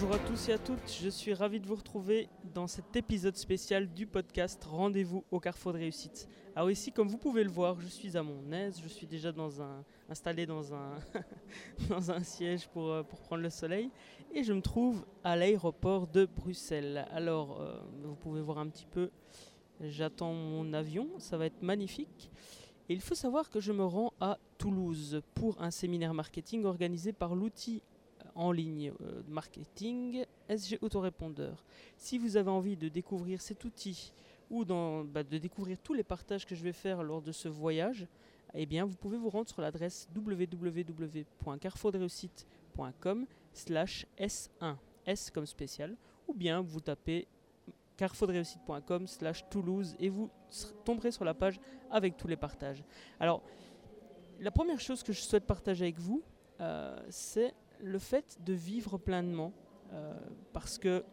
Bonjour à tous et à toutes, je suis ravi de vous retrouver dans cet épisode spécial du podcast Rendez-vous au Carrefour de Réussite. Alors ici, comme vous pouvez le voir, je suis à mon aise, je suis déjà dans installé dans un, dans un siège pour, euh, pour prendre le soleil et je me trouve à l'aéroport de Bruxelles. Alors, euh, vous pouvez voir un petit peu, j'attends mon avion, ça va être magnifique. Et il faut savoir que je me rends à Toulouse pour un séminaire marketing organisé par l'outil en ligne euh, marketing SG Autorépondeur. Si vous avez envie de découvrir cet outil ou bah, de découvrir tous les partages que je vais faire lors de ce voyage, eh bien vous pouvez vous rendre sur l'adresse www.carrefourdreussite.com slash S1, S comme spécial, ou bien vous tapez carrefourdreussite.com slash Toulouse et vous tomberez sur la page avec tous les partages. Alors, la première chose que je souhaite partager avec vous, euh, c'est le fait de vivre pleinement, euh, parce que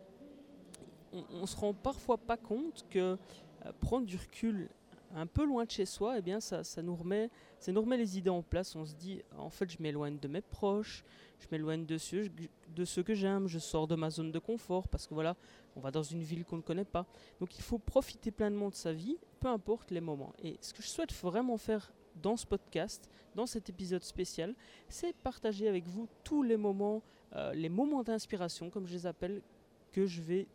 on, ne se rend parfois pas compte que euh, prendre du recul un peu loin de chez soi, eh bien ça, nous remet, ça nous remet les idées en place. On se dit, en fait, je m'éloigne de mes proches, je m'éloigne de ceux, de ceux que j'aime, je sors de ma zone de confort parce que voilà, on va dans une ville qu'on ne connaît pas. Donc il faut profiter pleinement de sa vie, peu importe les moments. Et ce que je souhaite vraiment faire dans ce podcast, dans cet épisode spécial, c'est partager avec vous tous les moments, euh, les moments d'inspiration, comme je les appelle, que je vais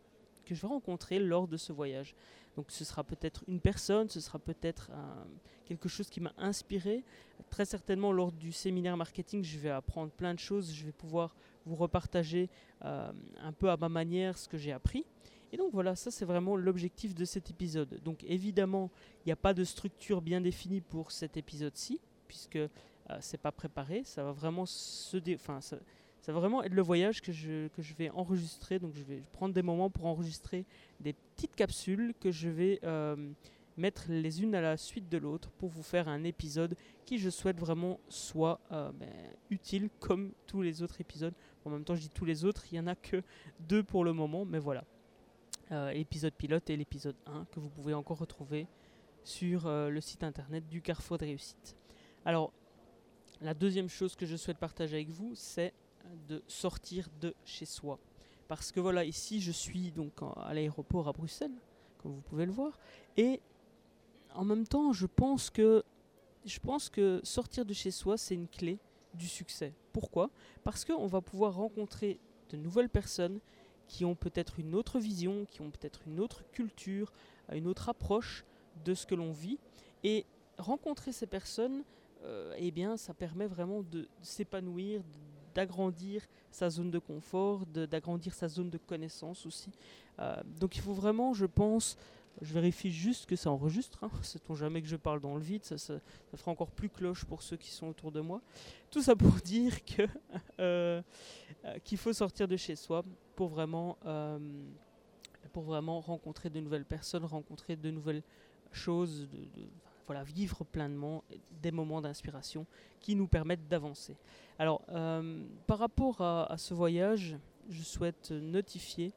que je vais rencontrer lors de ce voyage. Donc ce sera peut-être une personne, ce sera peut-être quelque chose qui m'a inspiré. Très certainement lors du séminaire marketing, je vais apprendre plein de choses, je vais pouvoir vous repartager euh, un peu à ma manière ce que j'ai appris. Et donc voilà, ça c'est vraiment l'objectif de cet épisode. Donc évidemment, il n'y a pas de structure bien définie pour cet épisode-ci, puisque euh, c'est pas préparé. Ça va vraiment se enfin, ça, va vraiment être le voyage que je, que je vais enregistrer. Donc je vais prendre des moments pour enregistrer des petites capsules que je vais euh, mettre les unes à la suite de l'autre pour vous faire un épisode qui je souhaite vraiment soit euh, ben, utile comme tous les autres épisodes. En même temps, je dis tous les autres, il n'y en a que deux pour le moment, mais voilà. Euh, l'épisode pilote et l'épisode 1 que vous pouvez encore retrouver sur euh, le site internet du Carrefour de réussite. Alors, la deuxième chose que je souhaite partager avec vous, c'est de sortir de chez soi. Parce que voilà, ici je suis donc à l'aéroport à Bruxelles, comme vous pouvez le voir, et en même temps, je pense que je pense que sortir de chez soi, c'est une clé du succès. Pourquoi? Parce qu'on va pouvoir rencontrer de nouvelles personnes qui ont peut-être une autre vision, qui ont peut-être une autre culture, une autre approche de ce que l'on vit. Et rencontrer ces personnes, euh, eh bien, ça permet vraiment de s'épanouir, d'agrandir sa zone de confort, d'agrandir sa zone de connaissance aussi. Euh, donc il faut vraiment, je pense, je vérifie juste que ça enregistre. Hein. Sait-on jamais que je parle dans le vide, ça, ça, fera encore plus cloche pour ceux qui sont autour de moi. Tout ça pour dire euh, qu'il faut sortir de chez soi pour vraiment, euh, pour vraiment rencontrer de nouvelles personnes, rencontrer de nouvelles choses, voilà, vivre pleinement des moments d'inspiration qui nous permettent d'avancer. Alors, euh, par rapport à, ce voyage, je souhaite notifier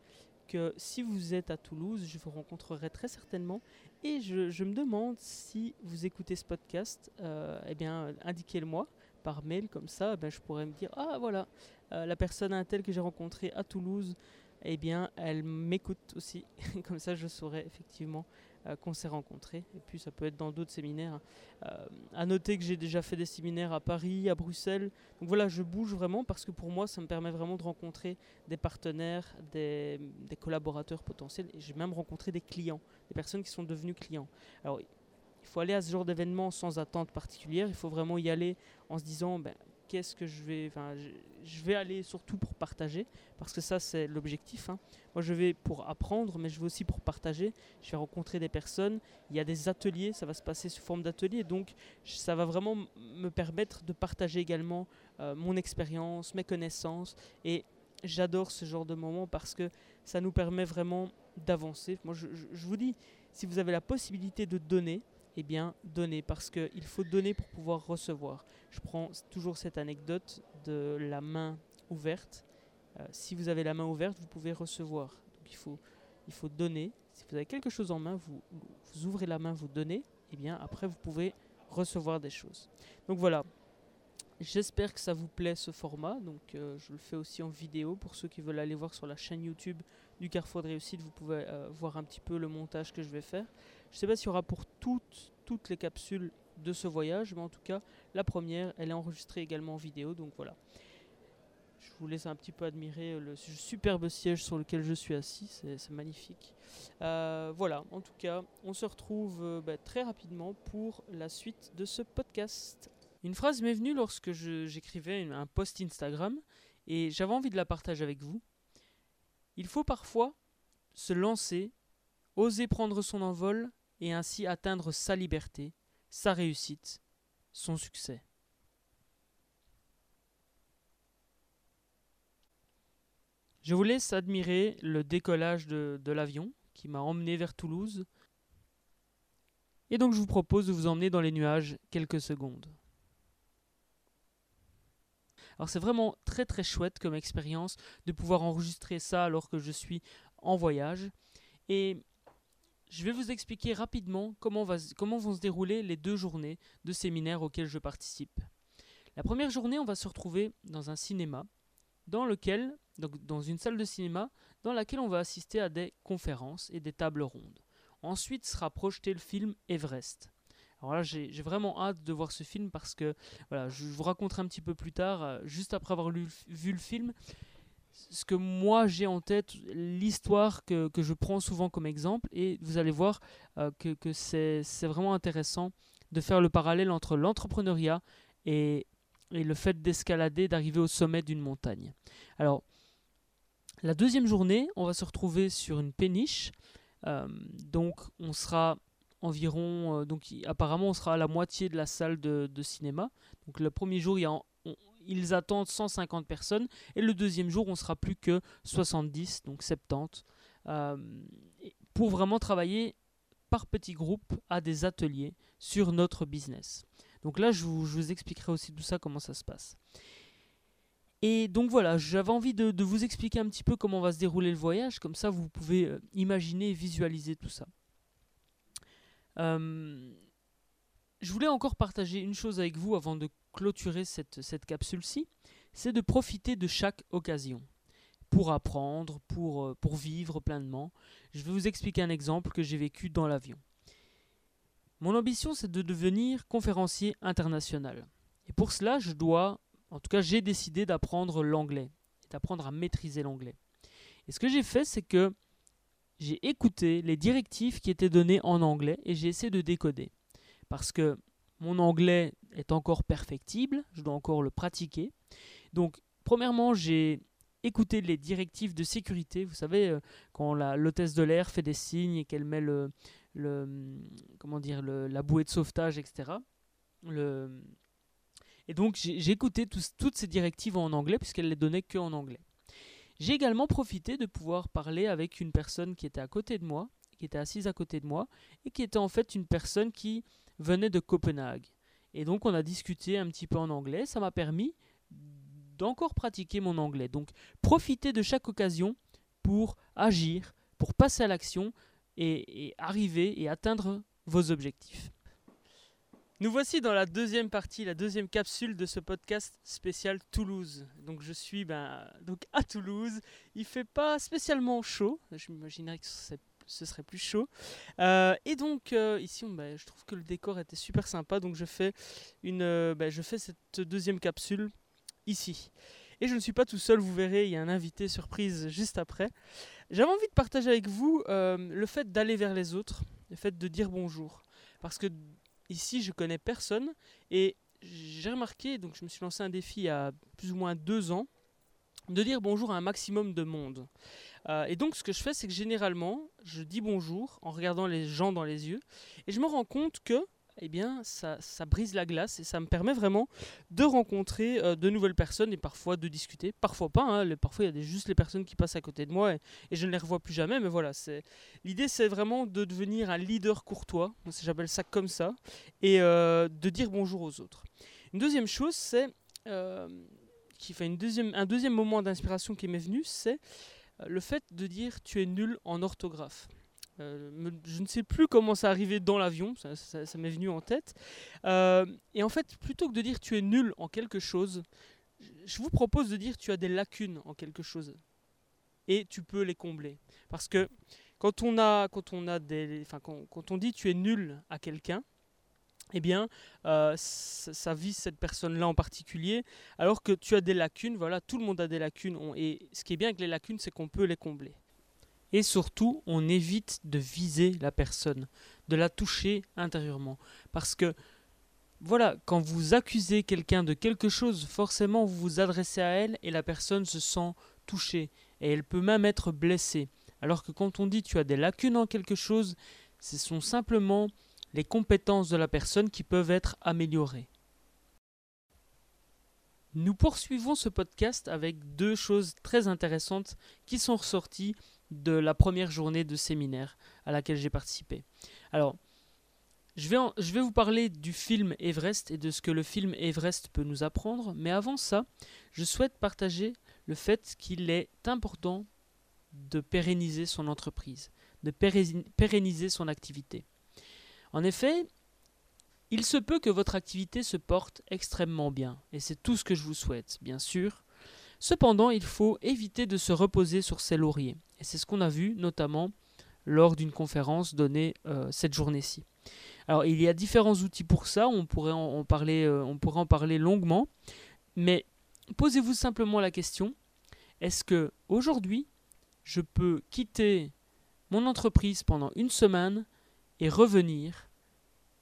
que si vous êtes à Toulouse, je vous rencontrerai très certainement. Et je, me demande si vous écoutez ce podcast, euh, eh bien, indiquez-le-moi par mail, comme ça, ben, je pourrais me dire, ah voilà, euh, la personne un tel que j'ai rencontré à Toulouse, eh bien, elle m'écoute aussi. comme ça, je saurais effectivement euh, qu'on s'est rencontrés. Et puis, ça peut être dans d'autres séminaires. Euh, à noter que j'ai déjà fait des séminaires à Paris, à Bruxelles. Donc voilà, je bouge vraiment parce que pour moi, ça me permet vraiment de rencontrer des partenaires, des, collaborateurs potentiels. J'ai même rencontré des clients, des personnes qui sont devenues clients. Alors, il faut aller à ce genre d'événement sans attente particulière. Il faut vraiment y aller en se disant ben, qu'est-ce que je vais. Enfin, je, vais aller surtout pour partager, parce que ça, c'est l'objectif. Hein. Moi, je vais pour apprendre, mais je vais aussi pour partager. Je vais rencontrer des personnes. Il y a des ateliers, ça va se passer sous forme d'ateliers. Donc, ça va vraiment me permettre de partager également euh, mon expérience, mes connaissances. Et j'adore ce genre de moment parce que ça nous permet vraiment d'avancer. Moi, je, je vous dis, si vous avez la possibilité de donner, eh bien, donner, parce qu'il faut donner pour pouvoir recevoir. Je prends toujours cette anecdote de la main ouverte. Euh, si vous avez la main ouverte, vous pouvez recevoir. Donc il faut, il faut donner. Si vous avez quelque chose en main, vous, ouvrez la main, vous donnez, et eh bien après vous pouvez recevoir des choses. Donc voilà. J'espère que ça vous plaît ce format. Donc, euh, je le fais aussi en vidéo pour ceux qui veulent aller voir sur la chaîne YouTube du Carrefour de réussite. Vous pouvez euh, voir un petit peu le montage que je vais faire. Je ne sais pas s'il y aura pour toutes, les capsules de ce voyage, mais en tout cas, la première, elle est enregistrée également en vidéo. Donc voilà. Je vous laisse un petit peu admirer le superbe siège sur lequel je suis assis, c'est magnifique. Euh, voilà, en tout cas, on se retrouve bah, très rapidement pour la suite de ce podcast. Une phrase m'est venue lorsque j'écrivais un post Instagram et j'avais envie de la partager avec vous. Il faut parfois se lancer, oser prendre son envol et ainsi atteindre sa liberté, sa réussite, son succès. Je vous laisse admirer le décollage de, l'avion qui m'a emmené vers Toulouse. Et donc je vous propose de vous emmener dans les nuages quelques secondes. Alors c'est vraiment très très chouette comme expérience de pouvoir enregistrer ça alors que je suis en voyage. Et je vais vous expliquer rapidement comment, vont se dérouler les deux journées de séminaire auxquelles je participe. La première journée, on va se retrouver dans un cinéma, dans lequel, dans une salle de cinéma, dans laquelle on va assister à des conférences et des tables rondes. Ensuite sera projeté le film Everest. Alors là, j'ai vraiment hâte de voir ce film parce que, voilà, je vous raconterai un petit peu plus tard, euh, juste après avoir vu le film, ce que moi j'ai en tête, l'histoire que, que, je prends souvent comme exemple, et vous allez voir euh, que, que c'est vraiment intéressant de faire le parallèle entre l'entrepreneuriat et, et le fait d'escalader, d'arriver au sommet d'une montagne. Alors, la deuxième journée, on va se retrouver sur une péniche. Euh, donc, on sera environ, euh, donc apparemment on sera à la moitié de la salle de, cinéma. Donc le premier jour, il ils attendent 150 personnes et le deuxième jour, on sera plus que 70, donc 70, euh, pour vraiment travailler par petits groupes à des ateliers sur notre business. Donc là, je vous, expliquerai aussi tout ça, comment ça se passe. Et donc voilà, j'avais envie de, vous expliquer un petit peu comment va se dérouler le voyage, comme ça vous pouvez euh, imaginer et visualiser tout ça. Euh, je voulais encore partager une chose avec vous avant de clôturer cette, capsule-ci, c'est de profiter de chaque occasion pour apprendre, pour, euh, pour vivre pleinement. Je vais vous expliquer un exemple que j'ai vécu dans l'avion. Mon ambition, c'est de devenir conférencier international. Et pour cela, je dois, en tout cas, j'ai décidé d'apprendre l'anglais, d'apprendre à maîtriser l'anglais. Et ce que j'ai fait, c'est que j'ai écouté les directives qui étaient données en anglais et j'ai essayé de décoder. Parce que mon anglais est encore perfectible, je dois encore le pratiquer. Donc, premièrement, j'ai écouté les directives de sécurité. Vous savez, euh, quand l'hôtesse de l'air fait des signes et qu'elle met le, comment dire, la bouée de sauvetage, etc. Et donc, j'ai écouté toutes ces directives en anglais puisqu'elle les donnait que en anglais. J'ai également profité de pouvoir parler avec une personne qui était à côté de moi, qui était assise à côté de moi, et qui était en fait une personne qui venait de Copenhague. Et donc on a discuté un petit peu en anglais, ça m'a permis d'encore pratiquer mon anglais. Donc profitez de chaque occasion pour agir, pour passer à l'action et, arriver et atteindre vos objectifs. Nous voici dans la deuxième partie, la deuxième capsule de ce podcast spécial Toulouse. Donc je suis ben, donc à Toulouse. Il fait pas spécialement chaud. Je m'imaginerais que ce serait plus chaud. Euh, et donc euh, ici, ben, je trouve que le décor était super sympa. Donc je fais une, euh, ben, je fais cette deuxième capsule ici. Et je ne suis pas tout seul, vous verrez, il y a un invité surprise juste après. J'avais envie de partager avec vous le fait d'aller vers les autres, le fait de dire bonjour. Parce que Ici, je connais personne et j'ai remarqué, donc je me suis lancé un défi il y a plus ou moins deux ans, de dire bonjour à un maximum de monde. Euh, et donc ce que je fais, c'est que généralement, je dis bonjour en regardant les gens dans les yeux, et je me rends compte que eh bien, ça, brise la glace et ça me permet vraiment de rencontrer euh, de nouvelles personnes et parfois de discuter. Parfois pas, hein, parfois il y a juste les personnes qui passent à côté de moi et, je ne les revois plus jamais. Mais voilà, l'idée c'est vraiment de devenir un leader courtois, j'appelle ça comme ça, et euh, de dire bonjour aux autres. Une deuxième chose, c'est euh, qui fait une deuxième, un deuxième moment d'inspiration qui m'est venu, c'est le fait de dire tu es nul en orthographe. Euh, je ne sais plus comment ça arrivé dans l'avion, ça, m'est venu en tête. Euh, et en fait, plutôt que de dire tu es nul en quelque chose, je vous propose de dire tu as des lacunes en quelque chose. Et tu peux les combler. Parce que quand on a, quand on a des, enfin, quand, on dit tu es nul à quelqu'un, eh bien, euh, ça, vise cette personne-là en particulier, alors que tu as des lacunes, voilà, tout le monde a des lacunes, et ce qui est bien avec les lacunes, c'est qu'on peut les combler. Et surtout, on évite de viser la personne, de la toucher intérieurement. Parce que, voilà, quand vous accusez quelqu'un de quelque chose, forcément vous vous adressez à elle et la personne se sent touchée. Et elle peut même être blessée. Alors que quand on dit tu as des lacunes en quelque chose, ce sont simplement les compétences de la personne qui peuvent être améliorées. Nous poursuivons ce podcast avec deux choses très intéressantes qui sont ressorties de la première journée de séminaire à laquelle j'ai participé. Alors, je vais, je vais vous parler du film Everest et de ce que le film Everest peut nous apprendre, mais avant ça, je souhaite partager le fait qu'il est important de pérenniser son entreprise, de pérenniser son activité. En effet, il se peut que votre activité se porte extrêmement bien, et c'est tout ce que je vous souhaite, bien sûr. Cependant, il faut éviter de se reposer sur ses lauriers. Et c'est ce qu'on a vu notamment lors d'une conférence donnée euh, cette journée-ci. Alors il y a différents outils pour ça, on pourrait en, parler, euh, on pourrait en parler longuement, mais posez-vous simplement la question est-ce que aujourd'hui je peux quitter mon entreprise pendant une semaine et revenir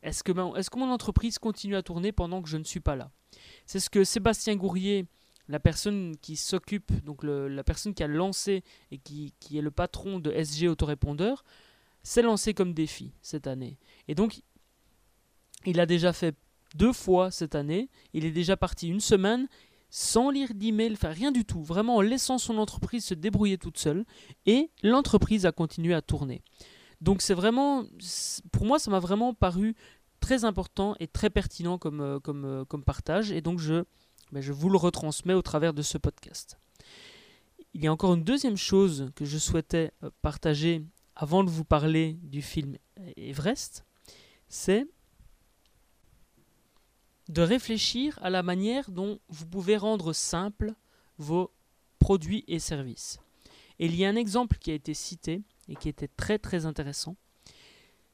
Est-ce que, mon entreprise continue à tourner pendant que je ne suis pas là? C'est ce que Sébastien Gourrier la personne qui s'occupe, donc la personne qui a lancé et qui, est le patron de SG Autorépondeur, s'est lancé comme défi cette année. Et donc, il a déjà fait deux fois cette année. Il est déjà parti une semaine sans lire d'email, faire rien du tout, vraiment en laissant son entreprise se débrouiller toute seule. Et l'entreprise a continué à tourner. Donc c'est vraiment, pour moi, ça m'a vraiment paru très important et très pertinent comme, euh, euh, comme partage. Et donc je mais je vous le retransmets au travers de ce podcast. Il y a encore une deuxième chose que je souhaitais euh, partager avant de vous parler du film Everest, c'est de réfléchir à la manière dont vous pouvez rendre simple vos produits et services. Et il y a un exemple qui a été cité et qui était très très intéressant,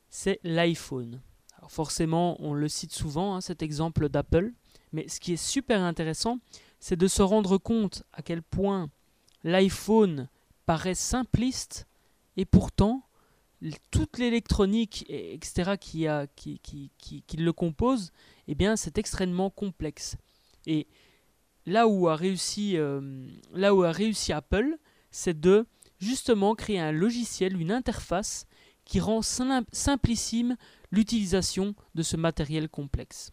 c'est l'iPhone. Alors forcément, on le cite souvent, hein, cet exemple d'Apple, mais ce qui est super intéressant, c'est de se rendre compte à quel point l'iPhone paraît simpliste et pourtant toute l'électronique etc qui, le compose eh bien c'est extrêmement complexe et là où a réussi euh, là où a réussi Apple c'est de justement créer un logiciel une interface qui rend simplissime l'utilisation de ce matériel complexe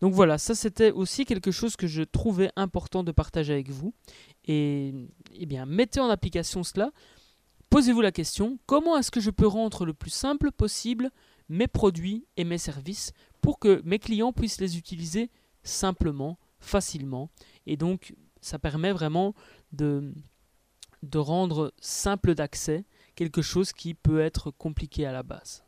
donc voilà, ça c'était aussi quelque chose que je trouvais important de partager avec vous. Et eh bien, mettez en application cela. Posez-vous la question, comment est-ce que je peux rendre le plus simple possible mes produits et mes services pour que mes clients puissent les utiliser simplement, facilement? Et donc, ça permet vraiment de, de rendre simple d'accès quelque chose qui peut être compliqué à la base.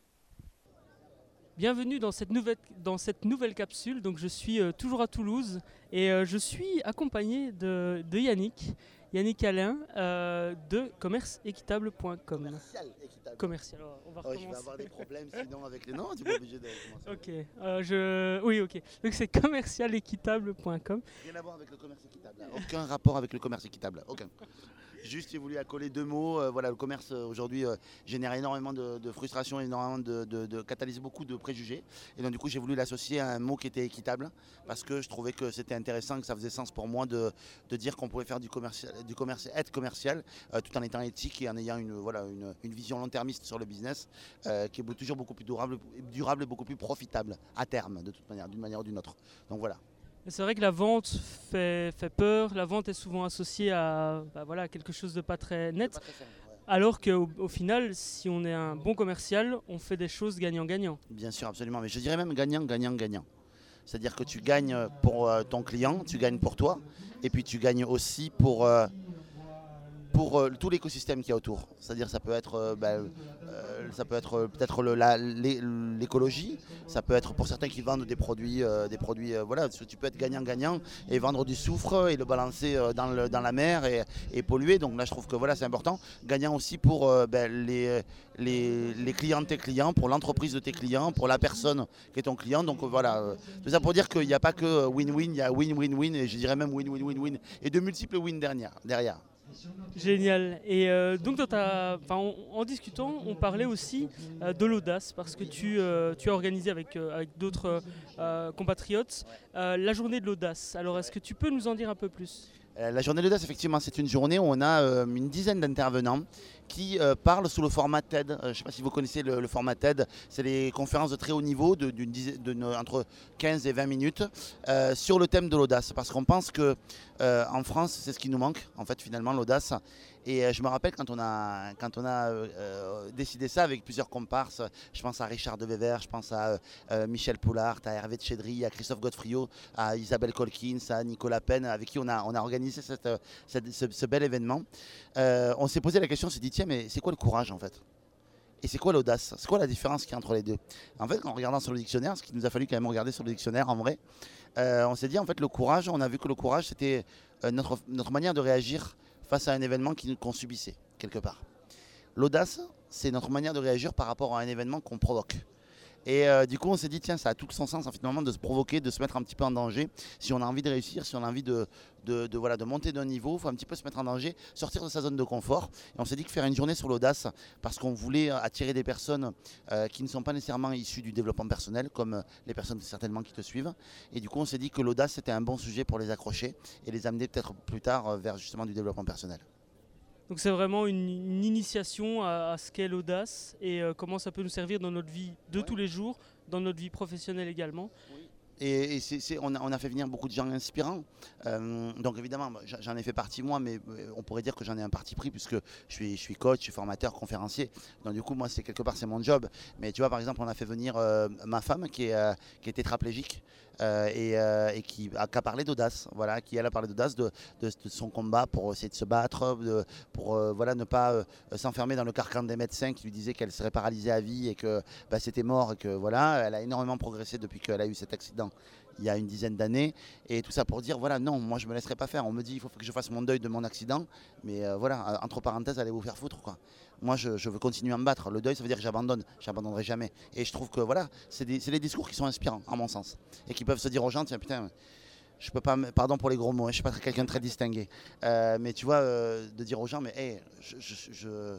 Bienvenue dans cette nouvelle, dans cette nouvelle capsule. Donc, je suis euh, toujours à Toulouse et euh, je suis accompagné de, de Yannick, Yannick Alain euh, de commerceéquitable.com. Commercial équitable. Commercial. on va recommencer. je vais avoir des problèmes sinon avec les noms, tu es obligé de commencer. Ok, je... oui, ok. Donc, c'est commercialéquitable.com. Rien à voir avec le commerce équitable. Aucun rapport avec le commerce équitable. Aucun. Juste, j'ai voulu accoler deux mots. Euh, voilà, le commerce euh, aujourd'hui euh, génère énormément de, frustration, énormément de, catalyse beaucoup de préjugés. Et donc du coup, j'ai voulu l'associer à un mot qui était équitable parce que je trouvais que c'était intéressant, que ça faisait sens pour moi de, dire qu'on pouvait faire du commerce, être commercial tout en étant éthique et en ayant une, vision long-termiste sur le business qui est toujours beaucoup plus durable, durable et beaucoup plus profitable à terme, de toute manière, d'une manière ou d'une autre. Donc voilà. C'est vrai que la vente fait, fait, peur, la vente est souvent associée à bah voilà, quelque chose de pas très net. Alors qu'au au final, si on est un bon commercial, on fait des choses gagnant-gagnant. Bien sûr, absolument. Mais je dirais même gagnant-gagnant-gagnant. C'est-à-dire que tu gagnes pour euh, ton client, tu gagnes pour toi, et puis tu gagnes aussi pour, euh, pour euh, tout l'écosystème qui y a autour. C'est-à-dire ça peut être, euh, ben, euh, ça peut être peut-être l'écologie, ça peut être pour certains qui vendent des produits, des produits, voilà, tu peux être gagnant-gagnant et vendre du soufre et le balancer dans, dans la mer et, polluer. Donc là, je trouve que voilà, c'est important. Gagnant aussi pour ben, les, les, clients de tes clients, pour l'entreprise de tes clients, pour la personne qui est ton client. Donc voilà, tout ça pour dire qu'il n'y a pas que win-win, il y a win-win-win et je dirais même win-win-win-win et de multiples wins derrière. Génial. Et euh, donc, en, discutant, on parlait aussi euh, de l'audace parce que tu, euh, as organisé avec, avec d'autres compatriotes la journée de l'audace. Alors, est-ce que tu peux nous en dire un peu plus? La journée de DAS, effectivement, c'est une journée où on a une dizaine d'intervenants qui euh, parlent sous le format TED. Euh, je ne sais pas si vous connaissez le, format TED. C'est les conférences de très haut niveau, entre 15 et 20 minutes, euh, sur le thème de l'audace. Parce qu'on pense que en France, c'est ce qui nous manque, en fait, finalement, l'audace. Et euh, je me rappelle quand on a, euh, euh, décidé ça avec plusieurs comparses, je pense à Richard de Wever, je pense à Michel Poulard, à Hervé de Chédry, à Christophe Godefriot, à Isabelle Colkins, à Nicolas Penn, avec qui on a, organisé ce, bel événement. On s'est posé la question, on s'est dit, tiens, mais c'est quoi le courage en fait? Et c'est quoi l'audace? C'est quoi la différence qu'il y a entre les deux? En fait, en regardant sur le dictionnaire, ce qu'il nous a fallu quand même regarder sur le dictionnaire en vrai, on s'est dit en fait le courage, on a vu que le courage c'était notre, notre manière de réagir face à un événement qu'on subissait quelque part. L'audace, c'est notre manière de réagir par rapport à un événement qu'on provoque. Et euh, du coup, on s'est dit, tiens, ça a tout son sens hein, finalement de se provoquer, de se mettre un petit peu en danger. Si on a envie de réussir, si on a envie de, de, monter d'un niveau, il faut un petit peu se mettre en danger, sortir de sa zone de confort. Et on s'est dit que faire une journée sur l'audace, parce qu'on voulait attirer des personnes euh, qui ne sont pas nécessairement issues du développement personnel, comme euh, les personnes certainement qui te suivent. Et du coup, on s'est dit que l'audace, c'était un bon sujet pour les accrocher et les amener peut-être plus tard euh, vers justement du développement personnel. Donc, c'est vraiment une, une initiation à, à ce qu'est l'audace et euh, comment ça peut nous servir dans notre vie de Ouais. tous les jours, dans notre vie professionnelle également. Et, et on, a, on a fait venir beaucoup de gens inspirants. Euh, donc évidemment, moi, j'en ai fait partie moi, mais euh, on pourrait dire que j'en ai un parti pris puisque je suis, je suis coach, je suis formateur, conférencier. Donc du coup, moi, c'est quelque part, c'est mon job. Mais tu vois, par exemple, on a fait venir euh, ma femme qui est, qui est tétraplégique. Euh, et, euh, et qui a, qui a parlé d'audace, voilà, qui elle a parlé d'audace, de, son combat pour essayer de se battre, pour euh, voilà, ne pas s'enfermer dans le carcan des médecins qui lui disaient qu'elle serait paralysée à vie et que bah, c'était mort et que voilà, elle a énormément progressé depuis qu'elle a eu cet accident il y a une dizaine d'années. Et tout ça pour dire, voilà, non, moi je me laisserai pas faire. On me dit, il faut que je fasse mon deuil de mon accident. Mais voilà, entre parenthèses, allez vous faire foutre. Quoi. Moi, je, veux continuer à me battre. Le deuil, ça veut dire que j'abandonne. J'abandonnerai jamais. Et je trouve que voilà, c'est des, discours qui sont inspirants, à mon sens. Et qui peuvent se dire aux gens, tiens, putain, je peux pas, pardon pour les gros mots, hein, je suis pas quelqu'un de très distingué. Euh, mais tu vois, euh, de dire aux gens, mais hey, je,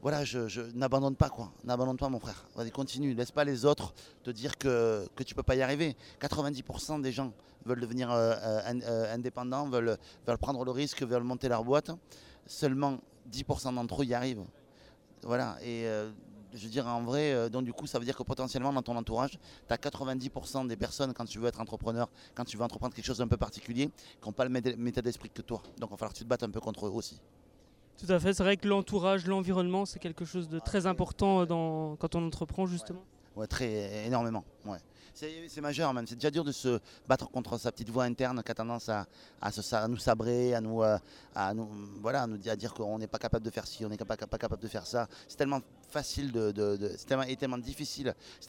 voilà, je, n'abandonne pas quoi, n'abandonne pas mon frère. Vas-y, continue, laisse pas les autres te dire que, que tu peux pas y arriver. 90% des gens veulent devenir euh, indépendants, veulent, veulent prendre le risque, veulent monter leur boîte. Seulement 10% d'entre eux y arrivent. Voilà, et euh, je veux dire en vrai, euh, donc du coup, ça veut dire que potentiellement dans ton entourage, tu as 90% des personnes, quand tu veux être entrepreneur, quand tu veux entreprendre quelque chose d'un peu particulier, qui n'ont pas le méta méta d'esprit que toi. Donc il va falloir que tu te battes un peu contre eux aussi. Tout à fait, c'est vrai que l'entourage, l'environnement, c'est quelque chose de très important euh, dans, quand on entreprend justement. Ouais, très énormément. Ouais. C'est majeur même. C'est déjà dur de se battre contre sa petite voix interne qui a tendance à, nous sabrer, à nous, euh, à nous, voilà, à nous dire, qu'on n'est pas capable de faire ci, on n'est pas, capable de faire ça. C'est tellement facile de, de- de- c'est tellement, difficile. C'est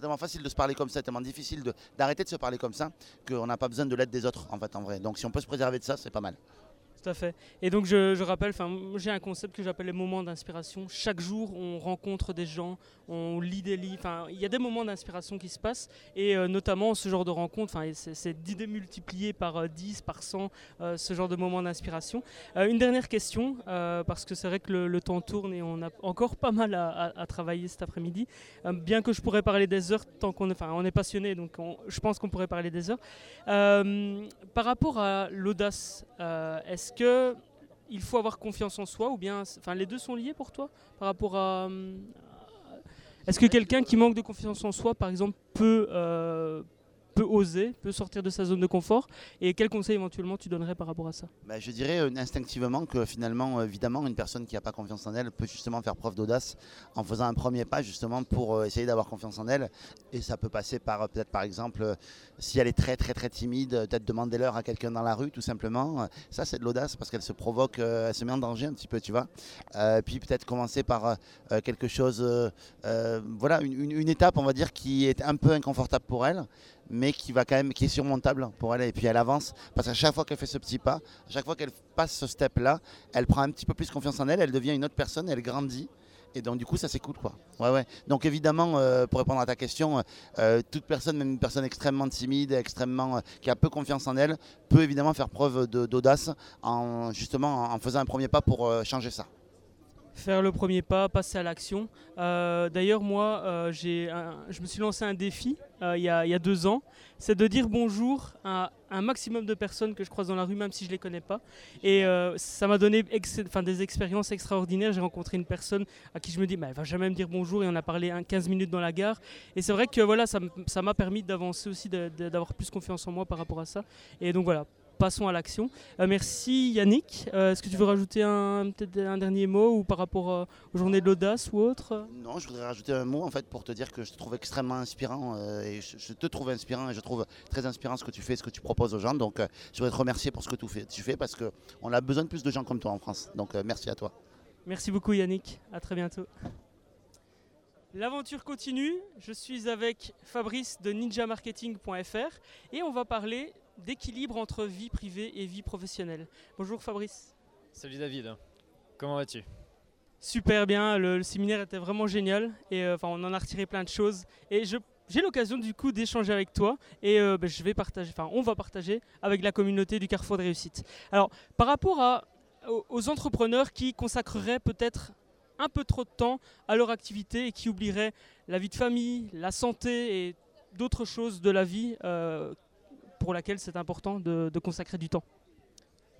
tellement, facile de se parler comme ça, tellement difficile de- d'arrêter de se parler comme ça qu'on n'a pas besoin de l'aide des autres en fait en vrai. Donc si on peut se préserver de ça, c'est pas mal. Tout à fait. Et donc je, je rappelle, j'ai un concept que j'appelle les moments d'inspiration. Chaque jour, on rencontre des gens, on lit des livres. Il y a des moments d'inspiration qui se passent, et euh, notamment ce genre de rencontre. C'est, d'idées multipliées par euh, 10, par 100, euh, ce genre de moments d'inspiration. Euh, une dernière question, parce que c'est vrai que le, temps tourne et on a encore pas mal à, travailler cet après-midi. Bien que je pourrais parler des heures, tant qu'on est, on est passionné, donc on- je pense qu'on pourrait parler des heures. Par rapport à l'audace, euh, est-ce que il faut avoir confiance en soi ou bien, enfin, les deux sont liés pour toi par rapport à. à- Est-ce que quelqu'un qui manque de confiance en soi, par exemple, peut euh, peut oser, peut sortir de sa zone de confort Et quels conseils éventuellement tu donnerais par rapport à ça? Bah, Je dirais euh, instinctivement que finalement, évidemment, une personne qui n'a pas confiance en elle peut justement faire preuve d'audace en faisant un premier pas justement pour essayer d'avoir confiance en elle. Et ça peut passer par peut-être par exemple, si elle est très très très timide, peut-être demander l'heure à quelqu'un dans la rue tout simplement. Ça c'est de l'audace parce qu'elle se provoque, elle se met en danger un petit peu, tu vois. puis peut-être commencer par quelque chose, voilà, une étape on va dire qui est un peu inconfortable pour elle, mais qui va quand qui est surmontable pour elle. Et puis elle avance parce qu'à chaque fois qu'elle fait ce petit pas, à chaque fois qu'elle passe ce step-là, elle prend un petit peu plus confiance en elle, elle devient une autre personne, elle grandit. Et donc du coup ça s'écoute quoi. Ouais. Donc évidemment euh, pour répondre à ta question, euh, toute personne, même une personne extrêmement timide, extrêmement euh, qui a peu confiance en elle, peut évidemment faire preuve d'audace en justement en faisant un premier pas pour changer ça faire le premier pas, passer à l'action. Euh, d'ailleurs, moi, euh, je me suis lancé un défi euh, il, y a, deux ans, c'est de dire bonjour à un maximum de personnes que je croise dans la rue, même si je ne les connais pas. Et ça m'a donné des expériences extraordinaires. J'ai rencontré une personne à qui je me dis, bah, elle va jamais me dire bonjour, et on a parlé 15 minutes dans la gare. Et c'est vrai que voilà, ça m'a permis d'avancer aussi, d'avoir plus confiance en moi par rapport à ça. Et donc voilà, passons à l'action. Euh, merci Yannick. Euh, est-ce que tu veux rajouter un, peut-être un dernier mot ou par rapport euh, aux journées de l'audace ou autre Non, je voudrais rajouter un mot en fait pour te dire que je te trouve extrêmement inspirant et je, te trouve inspirant et je trouve très inspirant ce que tu fais, ce que tu proposes aux gens. Donc je voudrais te remercier pour ce que tu fais, tu fais parce qu'on a besoin de plus de gens comme toi en France. Donc merci à toi. Merci beaucoup Yannick. À très bientôt. L'aventure continue. Je suis avec Fabrice de ninjamarketing.fr et on va parler d'équilibre entre vie privée et vie professionnelle. Bonjour Fabrice. Salut David, comment vas-tu? Super bien, le, séminaire était vraiment génial et euh, enfin on en a retiré plein de choses et j'ai l'occasion du coup d'échanger avec toi et euh, ben, je vais partager, enfin on va partager avec la communauté du Carrefour de réussite. Alors par rapport à, aux entrepreneurs qui consacreraient peut-être un peu trop de temps à leur activité et qui oublieraient la vie de famille, la santé et d'autres choses de la vie euh, pour laquelle c'est important de, consacrer du temps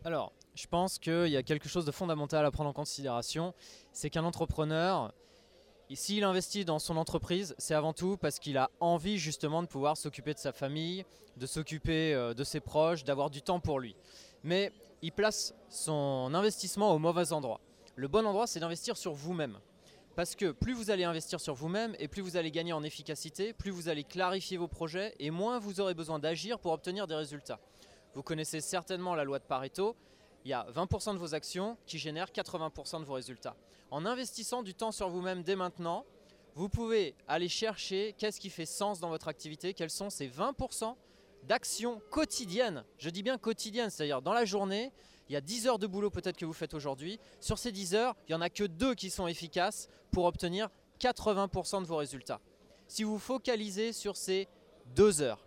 Alors, je pense qu'il y a quelque chose de fondamental à prendre en considération, c'est qu'un entrepreneur, s'il investit dans son entreprise, c'est avant tout parce qu'il a envie justement de pouvoir s'occuper de sa famille, de s'occuper euh, de ses proches, d'avoir du temps pour lui. Mais il place son investissement au mauvais endroit. Le bon endroit, c'est d'investir sur vous-même. Parce que plus vous allez investir sur vous-même et plus vous allez gagner en efficacité, plus vous allez clarifier vos projets et moins vous aurez besoin d'agir pour obtenir des résultats. Vous connaissez certainement la loi de Pareto. Il y a 20% de vos actions qui génèrent 80% de vos résultats. En investissant du temps sur vous-même dès maintenant, vous pouvez aller chercher qu'est-ce qui fait sens dans votre activité, quels sont ces 20% d'actions quotidiennes. Je dis bien quotidiennes, c'est-à-dire dans la journée, il y a 10 heures de boulot peut-être que vous faites aujourd'hui. Sur ces 10 heures, il n'y en a que deux qui sont efficaces pour obtenir 80% de vos résultats. Si vous focalisez sur ces deux heures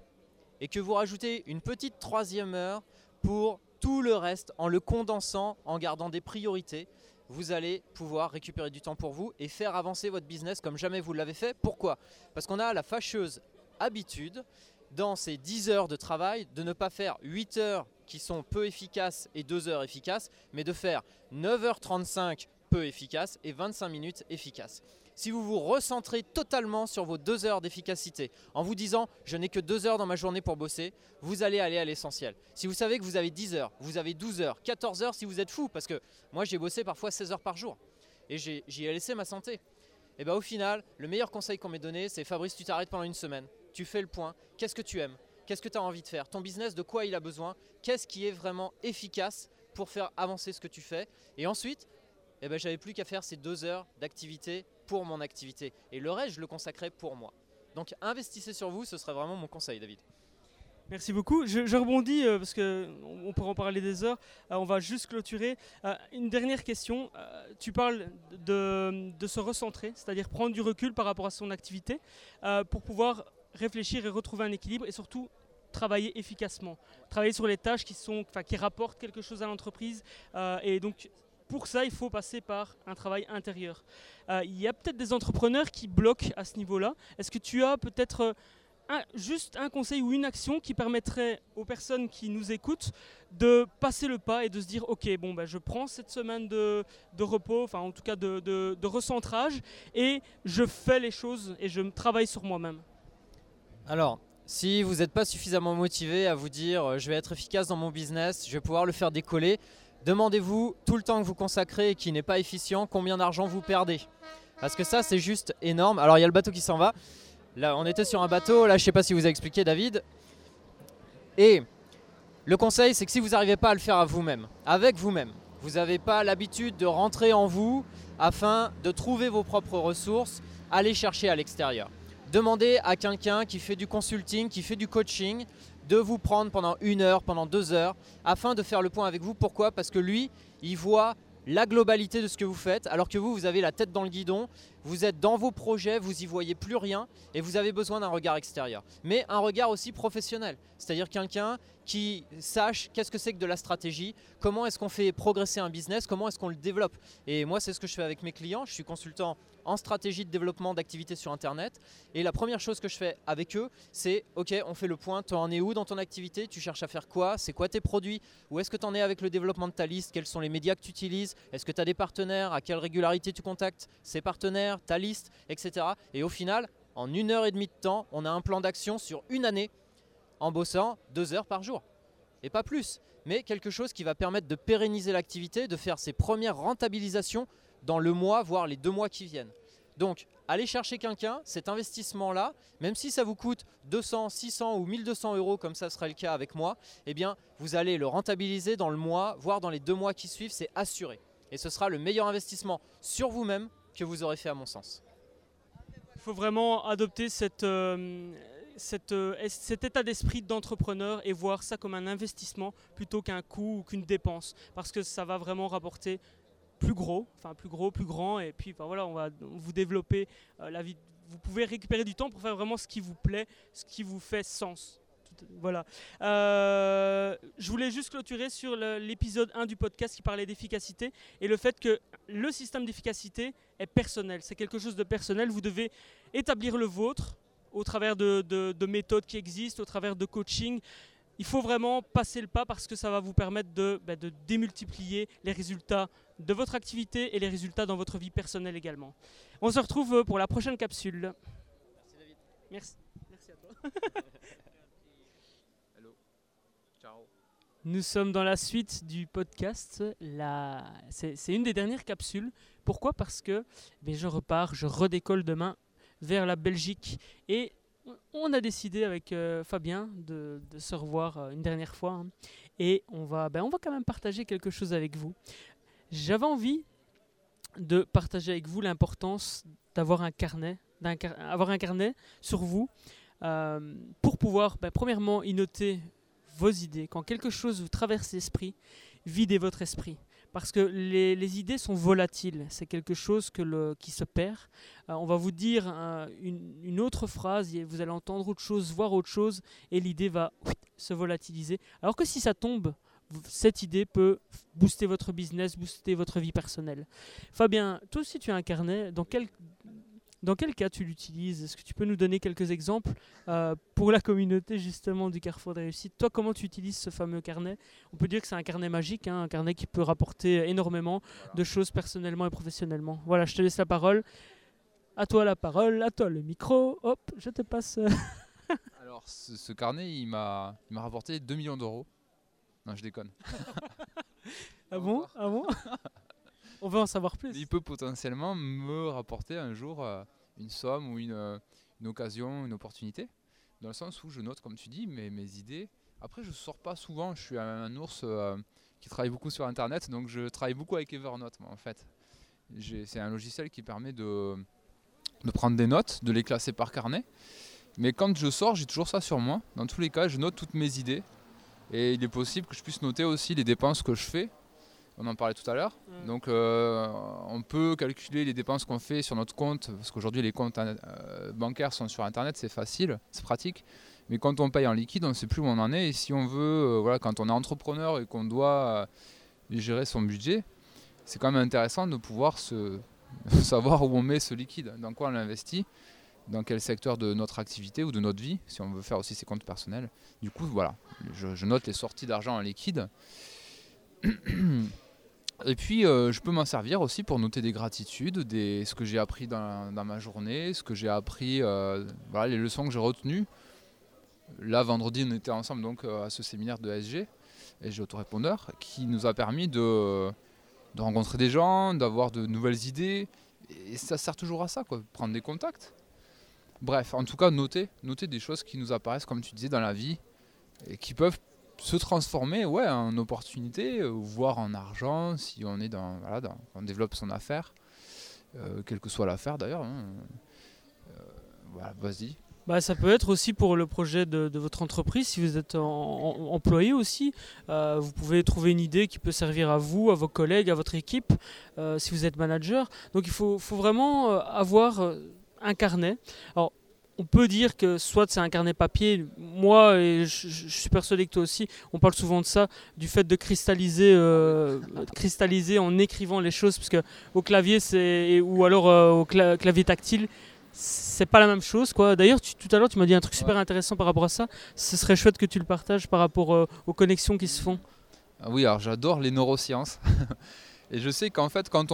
et que vous rajoutez une petite troisième heure pour tout le reste en le condensant, en gardant des priorités, vous allez pouvoir récupérer du temps pour vous et faire avancer votre business comme jamais vous l'avez fait. Pourquoi? Parce qu'on a la fâcheuse habitude dans ces 10 heures de travail de ne pas faire 8 heures qui sont peu efficaces et 2 heures efficaces, mais de faire 9h35 peu efficaces et 25 minutes efficaces. Si vous vous recentrez totalement sur vos 2 heures d'efficacité en vous disant je n'ai que 2 heures dans ma journée pour bosser, vous allez aller à l'essentiel. Si vous savez que vous avez 10 heures, vous avez 12 heures, 14 heures si vous êtes fou, parce que moi j'ai bossé parfois 16 heures par jour et j'y ai laissé ma santé. Et bien au final, le meilleur conseil qu'on m'ait donné, c'est Fabrice, tu t'arrêtes pendant une semaine tu fais le point, qu'est-ce que tu aimes, qu'est-ce que tu as envie de faire, ton business, de quoi il a besoin, qu'est-ce qui est vraiment efficace pour faire avancer ce que tu fais? Et ensuite, eh ben, j'avais plus qu'à faire ces deux heures d'activité pour mon activité. Et le reste, je le consacrais pour moi. Donc investissez sur vous, ce serait vraiment mon conseil, David. Merci beaucoup. Je, rebondis euh, parce qu'on on en parler des heures. Euh, on va juste clôturer. Euh, une dernière question. tu parles de se recentrer, c'est-à-dire prendre du recul par rapport à son activité pour pouvoir réfléchir et retrouver un équilibre et surtout travailler efficacement. Travailler sur les tâches qui, sont, qui rapportent quelque chose à l'entreprise. Euh, et donc, pour ça, il faut passer par un travail intérieur. Euh, il y a peut-être des entrepreneurs qui bloquent à ce niveau-là. Est-ce que tu as peut-être euh, juste un conseil ou une action qui permettrait aux personnes qui nous écoutent de passer le pas et de se dire ok bon ben je prends cette semaine de, repos, enfin en tout cas de, de recentrage et je fais les choses et je travaille sur moi-même? Alors, Si vous n'êtes pas suffisamment motivé à vous dire euh, je vais être efficace dans mon business, je vais pouvoir le faire décoller, demandez-vous tout le temps que vous consacrez et qui n'est pas efficient, combien d'argent vous perdez. Parce que ça, c'est juste énorme. Alors, il y a le bateau qui s'en va. Là, on était sur un bateau. Là, je ne sais pas si vous a expliqué, David. Et le conseil, c'est que si vous n'arrivez pas à le faire à vous-même, avec vous-même, vous n'avez pas l'habitude de rentrer en vous afin de trouver vos propres ressources, allez chercher à l'extérieur. Demandez à quelqu'un qui fait du consulting, qui fait du coaching, de vous prendre pendant une heure, pendant deux heures, afin de faire le point avec vous. Pourquoi? Parce que lui, il voit la globalité de ce que vous faites, alors que vous, vous avez la tête dans le guidon, vous êtes dans vos projets, vous y voyez plus rien et vous avez besoin d'un regard extérieur. Mais un regard aussi professionnel, c'est-à-dire quelqu'un qui sache qu'est-ce que c'est que de la stratégie, comment est-ce qu'on fait progresser un business, comment est-ce qu'on le développe. Et moi, c'est ce que je fais avec mes clients. Je suis consultant en stratégie de développement d'activités sur Internet. Et la première chose que je fais avec eux, c'est OK, on fait le point. Tu en es où dans ton activité? Tu cherches à faire quoi? C'est quoi tes produits? Où est-ce que tu en es avec le développement de ta liste? Quels sont les médias que tu utilises? Est-ce que tu as des partenaires? À quelle régularité tu contactes ces partenaires, ta liste, etc. Et au final, en une heure et demie de temps, on a un plan d'action sur une année en bossant deux heures par jour. Et pas plus. Mais quelque chose qui va permettre de pérenniser l'activité, de faire ses premières rentabilisations dans le mois, voire les deux mois qui viennent. Donc, allez chercher quelqu'un, cet investissement-là, même si ça vous coûte 200, 600 ou 1200 euros, comme ça sera le cas avec moi, eh bien, vous allez le rentabiliser dans le mois, voire dans les deux mois qui suivent, c'est assuré. Et ce sera le meilleur investissement sur vous-même que vous aurez fait à mon sens. Il faut vraiment adopter euh, euh, cet état d'esprit d'entrepreneur et voir ça comme un investissement plutôt qu'un coût ou qu'une dépense. Parce que ça va vraiment rapporter plus gros, enfin plus gros, plus grand, et puis voilà, on va vous développer euh, la vie. Vous pouvez récupérer du temps pour faire vraiment ce qui vous plaît, ce qui vous fait sens. Voilà. Euh, je voulais juste clôturer sur l'épisode 1 du podcast qui parlait d'efficacité et le fait que le système d'efficacité est personnel. C'est quelque chose de personnel. Vous devez établir le vôtre au travers de, méthodes qui existent, au travers de coaching. Il faut vraiment passer le pas parce que ça va vous permettre de, ben, de démultiplier les résultats de votre activité et les résultats dans votre vie personnelle également. On se retrouve pour la prochaine capsule. Merci David. Merci. Merci à toi. Hello. Ciao. Nous sommes dans la suite du podcast. La... C'est une des dernières capsules. Pourquoi? Parce que ben, je repars, je redécolle demain vers la Belgique. Et on a décidé avec euh, Fabien de, se revoir euh, une dernière fois. Hein. Et on va, ben, on va quand même partager quelque chose avec vous. J'avais envie de partager avec vous l'importance d'avoir un carnet, un carnet sur vous euh, pour pouvoir, ben, premièrement, y noter vos idées. Quand quelque chose vous traverse l'esprit, videz votre esprit parce que les, idées sont volatiles. C'est quelque chose qui se perd. Euh, on va vous dire une, autre phrase, vous allez entendre autre chose, voir autre chose, et l'idée va se volatiliser. Alors que si ça tombe, cette idée peut booster votre business, booster votre vie personnelle. Fabien, toi aussi tu as un carnet. Dans quel, dans quel cas tu l'utilises? Est-ce que tu peux nous donner quelques exemples euh, pour la communauté justement du Carrefour de réussite Toi, comment tu utilises ce fameux carnet? On peut dire que c'est un carnet magique, hein, un carnet qui peut rapporter énormément de choses personnellement et professionnellement. Voilà, je te laisse la parole. À toi la parole, à toi le micro. Hop, je te passe. Alors, ce, carnet, il m'a rapporté 2 millions d'euros. Non, je déconne. ah bon? Ah bon? On veut en savoir plus. Il peut potentiellement me rapporter un jour euh, une somme ou euh, une, occasion, une opportunité. Dans le sens où je note, comme tu dis, mes, idées. Après, je ne sors pas souvent. Je suis un, ours euh, qui travaille beaucoup sur Internet. Donc, je travaille beaucoup avec Evernote, en fait. C'est un logiciel qui permet de prendre des notes, de les classer par carnet. Mais quand je sors, j'ai toujours ça sur moi. Dans tous les cas, je note toutes mes idées. Et il est possible que je puisse noter aussi les dépenses que je fais on en parlait tout à l'heure. Mm. Donc euh, on peut calculer les dépenses qu'on fait sur notre compte, parce qu'aujourd'hui les comptes euh, bancaires sont sur Internet, c'est facile, c'est pratique. Mais quand on paye en liquide, on ne sait plus où on en est. Et si on veut, euh, voilà, quand on est entrepreneur et qu'on doit gérer son budget, c'est quand même intéressant de pouvoir se, savoir où on met ce liquide, dans quoi on l'investit, dans quel secteur de notre activité ou de notre vie, si on veut faire aussi ses comptes personnels. Du coup, voilà, je, je note les sorties d'argent en liquide. Et puis, euh, je peux m'en servir aussi pour noter des gratitudes, des, ce que j'ai appris dans, ma journée, ce que j'ai appris, euh, les leçons que j'ai retenues. Là, vendredi, on était ensemble donc à ce séminaire de SG, SG Autorépondeur, qui nous a permis de, de rencontrer des gens, d'avoir de nouvelles idées. Et ça sert toujours à ça, quoi, prendre des contacts. Bref, en tout cas, noter, noter des choses qui nous apparaissent, comme tu disais, dans la vie, et qui peuvent se transformer ouais, en opportunité, voire en argent, si on est dans, voilà, on développe son affaire, euh, quelle que soit l'affaire d'ailleurs. Hein. Euh, voilà, vas-y. Bah, ça peut être aussi pour le projet de, votre entreprise, si vous êtes employé aussi. Euh, vous pouvez trouver une idée qui peut servir à vous, à vos collègues, à votre équipe, si vous êtes manager. Donc il faut, faut vraiment avoir un carnet. On peut dire que soit c'est un carnet papier, moi et je, suis persuadé que toi aussi, on parle souvent de ça, du fait de cristalliser, euh, cristalliser en écrivant les choses, parce que au clavier c'est ou alors euh, au clavier tactile, c'est pas la même chose quoi. D'ailleurs, tout à l'heure tu m'as dit un truc super intéressant par rapport à ça. Ce serait chouette que tu le partages par rapport euh, aux connexions qui se font. Ah oui, alors j'adore les neurosciences. Et je sais qu'en fait, quand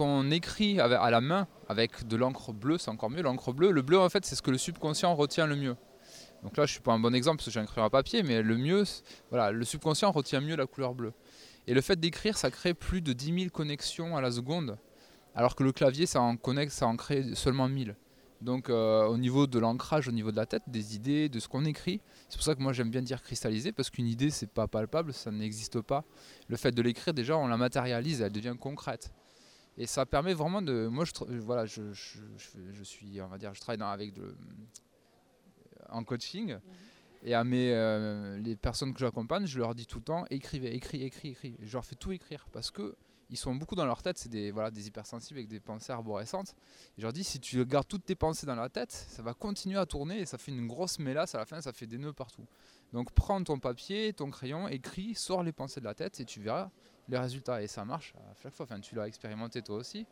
on, écrit à la main avec de l'encre bleue, c'est encore mieux. L'encre bleue, le bleu, en fait, c'est ce que le subconscient retient le mieux. Donc là, je suis pas un bon exemple parce que j'ai un crayon à papier, mais le mieux, voilà, le subconscient retient mieux la couleur bleue. Et le fait d'écrire, ça crée plus de 10 000 connexions à la seconde, alors que le clavier, ça en connecte, ça en crée seulement 1000. Donc euh, au niveau de l'ancrage, au niveau de la tête, des idées, de ce qu'on écrit, c'est pour ça que moi j'aime bien dire cristalliser, parce qu'une idée c'est pas palpable, ça n'existe pas. Le fait de l'écrire, déjà on la matérialise, elle devient concrète. Et ça permet vraiment de. Moi je, voilà, je, je, suis, on va dire, je travaille dans, avec de, en coaching. Mhm. Et à mes, euh, les personnes que j'accompagne, je leur dis tout le temps écrivez, écris, écris, écris. Je leur fais tout écrire parce que ils sont beaucoup dans leur tête, c'est des, voilà, des hypersensibles avec des pensées arborescentes. je leur dis, si tu gardes toutes tes pensées dans la tête, ça va continuer à tourner et ça fait une grosse mélasse à la fin, ça fait des nœuds partout. Donc prends ton papier, ton crayon, écris, sors les pensées de la tête et tu verras les résultats. Et ça marche à chaque fois, enfin, tu l'as expérimenté toi aussi.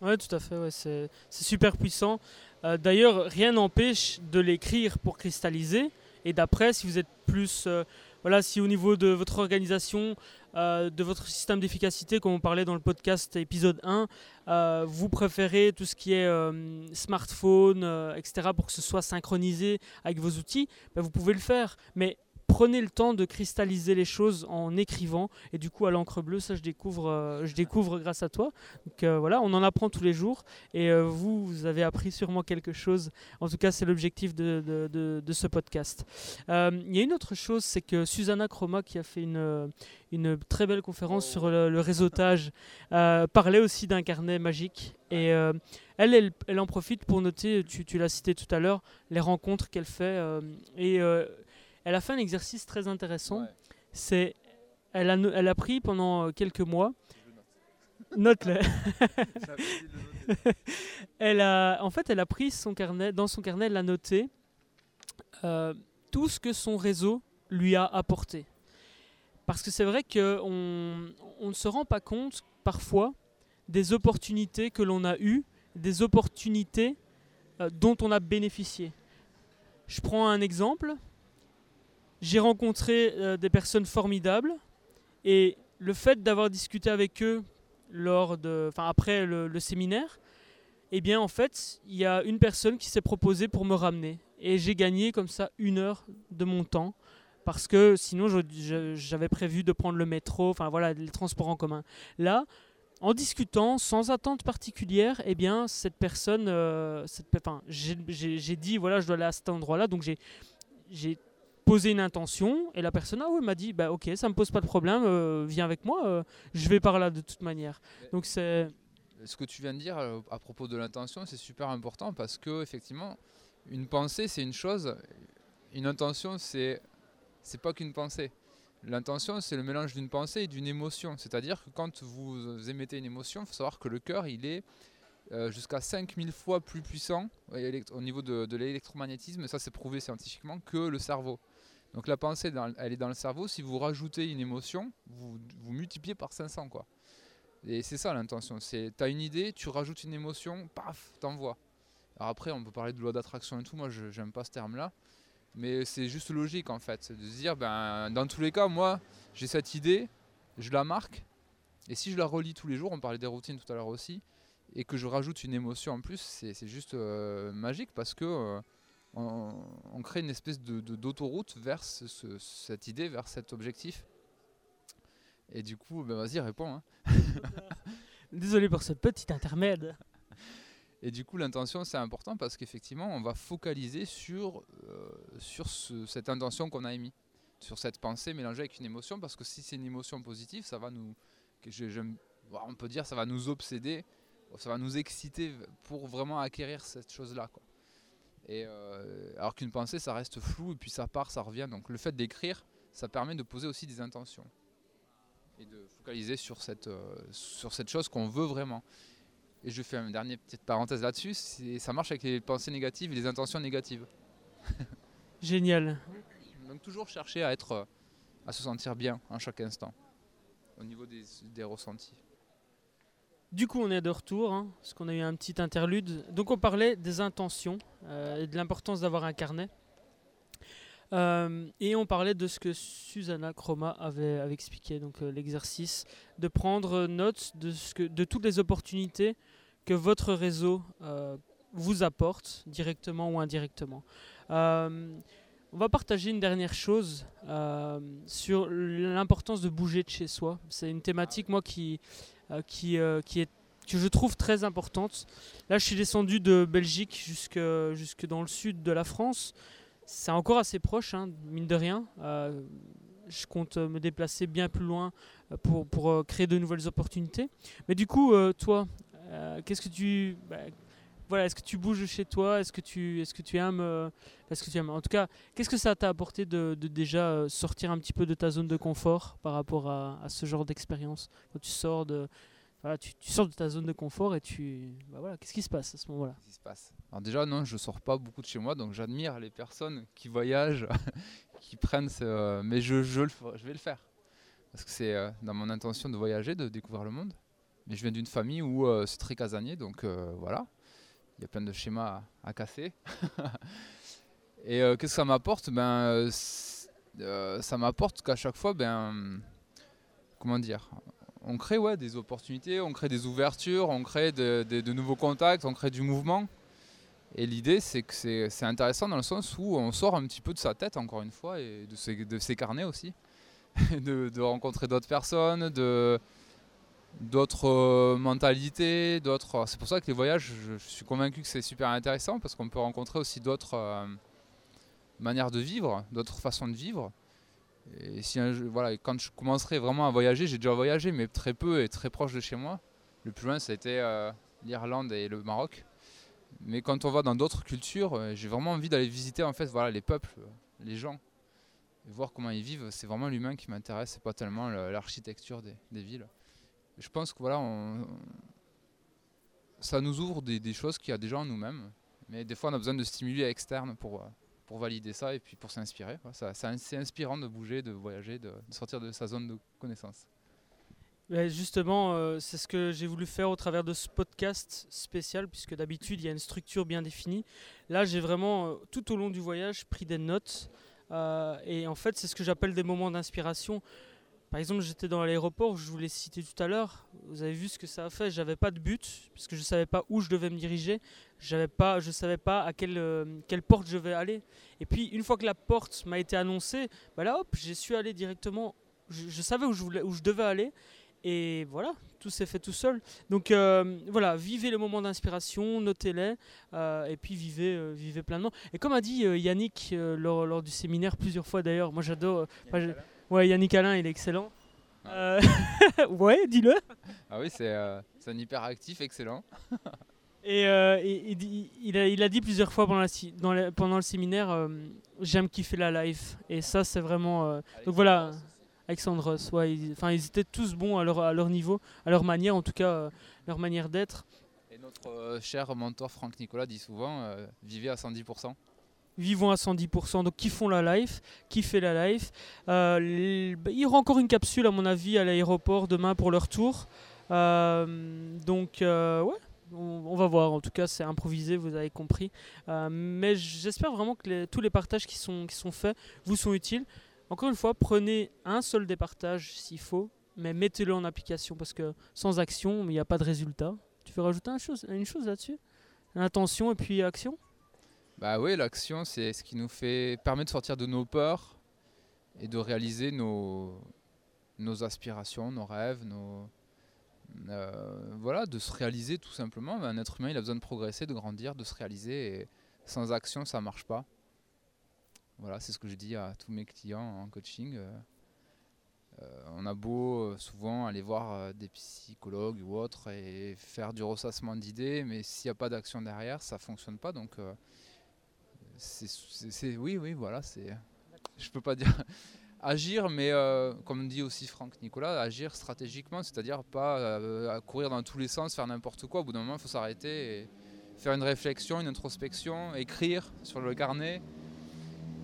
Oui, tout à fait, ouais, c'est super puissant. Euh, d'ailleurs, rien n'empêche de l'écrire pour cristalliser. Et d'après, si vous êtes plus... Euh, voilà, si au niveau de votre organisation, euh, de votre système d'efficacité, comme on parlait dans le podcast épisode 1, euh, vous préférez tout ce qui est euh, smartphone, etc., pour que ce soit synchronisé avec vos outils, ben, vous pouvez le faire. Mais prenez le temps de cristalliser les choses en écrivant. Et du coup, à l'encre bleue, ça, je découvre, euh, je découvre grâce à toi. Donc euh, voilà, on en apprend tous les jours. Et euh, vous, vous avez appris sûrement quelque chose. En tout cas, c'est l'objectif de, de, de, ce podcast. Il y a une autre chose, c'est que Susanna Chroma, qui a fait une, une très belle conférence sur le, réseautage, parlait aussi d'un carnet magique. Et elle, elle, elle, en profite pour noter, tu, tu l'as cité tout à l'heure, les rencontres qu'elle fait. et elle a fait un exercice très intéressant. C'est, elle a, elle a pris pendant euh, quelques mois. Note-le. elle a, en fait, elle a pris son carnet, dans son carnet, elle a noté euh, tout ce que son réseau lui a apporté. Parce que c'est vrai qu'on on ne se rend pas compte parfois des opportunités que l'on a eues, des opportunités euh, dont on a bénéficié. Je prends un exemple. J'ai rencontré euh, des personnes formidables et le fait d'avoir discuté avec eux lors de, après le, séminaire, eh bien en fait, il y a une personne qui s'est proposée pour me ramener et j'ai gagné comme ça une heure de mon temps parce que sinon j'avais prévu de prendre le métro, enfin voilà, les transports en commun. Là, en discutant, sans attente particulière, eh bien cette personne, euh, j'ai dit voilà, je dois aller à cet endroit-là, donc j'ai poser une intention et la personne ah m'a dit bah ok ça me pose pas de problème euh, viens avec moi euh, je vais par là de toute manière. Donc c'est ce que tu viens de dire euh, à propos de l'intention c'est super important parce que effectivement une pensée c'est une chose une intention c'est c'est pas qu'une pensée. L'intention c'est le mélange d'une pensée et d'une émotion. C'est à dire que quand vous émettez une émotion il faut savoir que le cœur il est jusqu'à 5000 fois plus puissant au niveau de, de l'électromagnétisme, ça c'est prouvé scientifiquement, que le cerveau. Donc la pensée, elle est dans le cerveau. Si vous rajoutez une émotion, vous, vous multipliez par 500. Quoi. Et c'est ça l'intention. C'est, tu as une idée, tu rajoutes une émotion, paf, t'envoies. Alors après, on peut parler de loi d'attraction et tout. Moi, je n'aime pas ce terme-là. Mais c'est juste logique en fait. C'est de se dire, ben, dans tous les cas, moi, j'ai cette idée, je la marque. Et si je la relis tous les jours, on parlait des routines tout à l'heure aussi, et que je rajoute une émotion en plus, c'est, juste euh, magique parce que... Euh, on, on crée une espèce de, de- d'autoroute vers ce- ce- cette idée, vers cet objectif. Et du coup, ben vas-y, réponds. hein. Désolé pour ce petit intermède. Et du coup, l'intention, c'est important parce qu'effectivement, on va focaliser sur, euh, sur ce- cette intention qu'on a émise, sur cette pensée mélangée avec une émotion. Parce que si c'est une émotion positive, ça va nous. je- on peut dire, ça va nous obséder, ça va nous exciter pour vraiment acquérir cette chose-là. quoi. Et euh, alors qu'une pensée, ça reste flou et puis ça part, ça revient. Donc le fait d'écrire, ça permet de poser aussi des intentions et de focaliser sur cette, euh, sur cette chose qu'on veut vraiment. Et je fais une dernière petite parenthèse là-dessus, ça marche avec les pensées négatives et les intentions négatives. Génial. Donc toujours chercher à être, euh, à se sentir bien en chaque instant, au niveau des, des ressentis. Du coup, on est de retour, hein, parce qu'on a eu un petit interlude. Donc, on parlait des intentions euh, et de l'importance d'avoir un carnet. Euh, et on parlait de ce que Susanna Chroma avait, expliqué, donc euh, l'exercice de prendre note de, toutes les opportunités que votre réseau vous apporte, directement ou indirectement. On va partager une dernière chose sur l'importance de bouger de chez soi. C'est une thématique, moi, qui, qui, euh, qui est que je trouve très importante. Là, je suis descendu de Belgique jusque, jusque dans le sud de la France. C'est encore assez proche, hein, mine de rien. Euh, je compte euh, me déplacer bien plus loin euh, pour, pour euh, créer de nouvelles opportunités. Mais du coup, euh, toi, euh, qu'est-ce que tu... bah, voilà, est-ce que tu bouges chez toi? Est-ce que tu, est-ce que tu aimes, euh, que tu aimes En tout cas, qu'est-ce que ça t'a apporté de, déjà euh, sortir un petit peu de ta zone de confort par rapport à, ce genre d'expérience? Quand tu sors de, voilà, tu, sors de ta zone de confort et tu, bah voilà, qu'est-ce qui se passe à ce moment-là? Se passe? Alors déjà, non, je sors pas beaucoup de chez moi, donc j'admire les personnes qui voyagent, qui prennent ce... Mais je, je, je vais le faire. Parce que c'est euh, dans mon intention de voyager, de découvrir le monde. Mais je viens d'une famille où euh, c'est très casanier, donc euh, voilà. Y a plein de schémas à, casser. Et euh, qu'est-ce que ça m'apporte? Ben, euh, euh, Ça m'apporte qu'à chaque fois, ben, comment dire? On crée des opportunités, on crée des ouvertures, on crée de, nouveaux contacts, on crée du mouvement. Et l'idée, c'est que c'est intéressant dans le sens où on sort un petit peu de sa tête, encore une fois, et de ses, de ses carnets aussi. de rencontrer d'autres personnes, de d'autres euh, mentalités, d'autres. C'est pour ça que les voyages, je, suis convaincu que c'est super intéressant parce qu'on peut rencontrer aussi d'autres euh, manières de vivre, d'autres façons de vivre. Et si voilà, quand je commencerai vraiment à voyager, j'ai déjà voyagé, mais très peu et très proche de chez moi. Le plus loin, ça a été euh, l'Irlande et le Maroc. Mais quand on va dans d'autres cultures, j'ai vraiment envie d'aller visiter en fait, voilà, les peuples, les gens, et voir comment ils vivent. C'est vraiment l'humain qui m'intéresse, c'est pas tellement le- l'architecture des villes. Je pense que voilà, on- ça nous ouvre des, choses qu'il y a déjà en nous-mêmes. Mais des fois, on a besoin de stimuli externes pour, euh, pour valider ça et puis pour s'inspirer. Ça- c'est inspirant de bouger, de voyager, de, sortir de sa zone de connaissance. Justement, euh, c'est ce que j'ai voulu faire au travers de ce podcast spécial, puisque d'habitude il y a une structure bien définie. Là, j'ai vraiment, euh, tout au long du voyage, pris des notes. et en fait, c'est ce que j'appelle des moments d'inspiration. Par exemple, j'étais dans l'aéroport, je vous l'ai cité tout à l'heure. Vous avez vu ce que ça a fait. J'avais pas de but, parce que je savais pas où je devais me diriger. J'avais pas, je savais pas à quelle, euh, quelle porte je vais aller. Et puis, une fois que la porte m'a été annoncée, bah là, hop, j'ai su aller directement. Je, savais où je, où je devais aller. Et voilà, tout s'est fait tout seul. Donc euh, voilà, vivez les moments d'inspiration, notez-les, euh, et puis vivez, vivez pleinement. Et comme a dit Yannick lors, lors du séminaire plusieurs fois d'ailleurs, moi j'adore. Ouais, Yannick Alain, il est excellent. Euh, ouais, dis-le. Ah oui, c'est euh, un hyperactif excellent. Et, euh, et- et dit- il, a, il a dit plusieurs fois pendant, la si- dans le- pendant le séminaire, euh, j'aime kiffer la life. Et ça, c'est vraiment. euh, donc voilà, Alexandros, ouais, ils, enfin, ils étaient tous bons à leur, à leur niveau, à leur manière, en tout cas, leur manière d'être. Et notre cher mentor Franck Nicolas dit souvent vivez à 110%. Vivons à 110%, donc kiffons la life, kiffez la life. Euh, il y aura encore une capsule, à mon avis, à l'aéroport demain pour leur tour. Euh, donc, euh, ouais, on, va voir. En tout cas, c'est improvisé, vous avez compris. Euh, mais j'espère vraiment que tous les partages qui sont, qui sont faits vous sont utiles. Encore une fois, prenez un seul des partages s'il faut, mais mettez-le en application parce que sans action, il n'y a pas de résultat. Tu veux rajouter un chose, une chose là-dessus? Intention et puis action? Bah oui, l'action, c'est ce qui nous fait permet de sortir de nos peurs et de réaliser nos, aspirations, nos rêves, nos, euh, voilà, de se réaliser tout simplement. Un être humain, il a besoin de progresser, de grandir, de se réaliser. Et sans action, ça marche pas. Voilà, c'est ce que je dis à tous mes clients en coaching. Euh, euh, on a beau souvent aller voir des psychologues ou autres et faire du ressassement d'idées, mais s'il n'y a pas d'action derrière, ça fonctionne pas. Donc, oui, oui, voilà, c'est. Je peux pas dire agir, mais euh, comme dit aussi Franck Nicolas, agir stratégiquement, c'est-à-dire pas euh, courir dans tous les sens, faire n'importe quoi. Au bout d'un moment, il faut s'arrêter et faire une réflexion, une introspection, écrire sur le carnet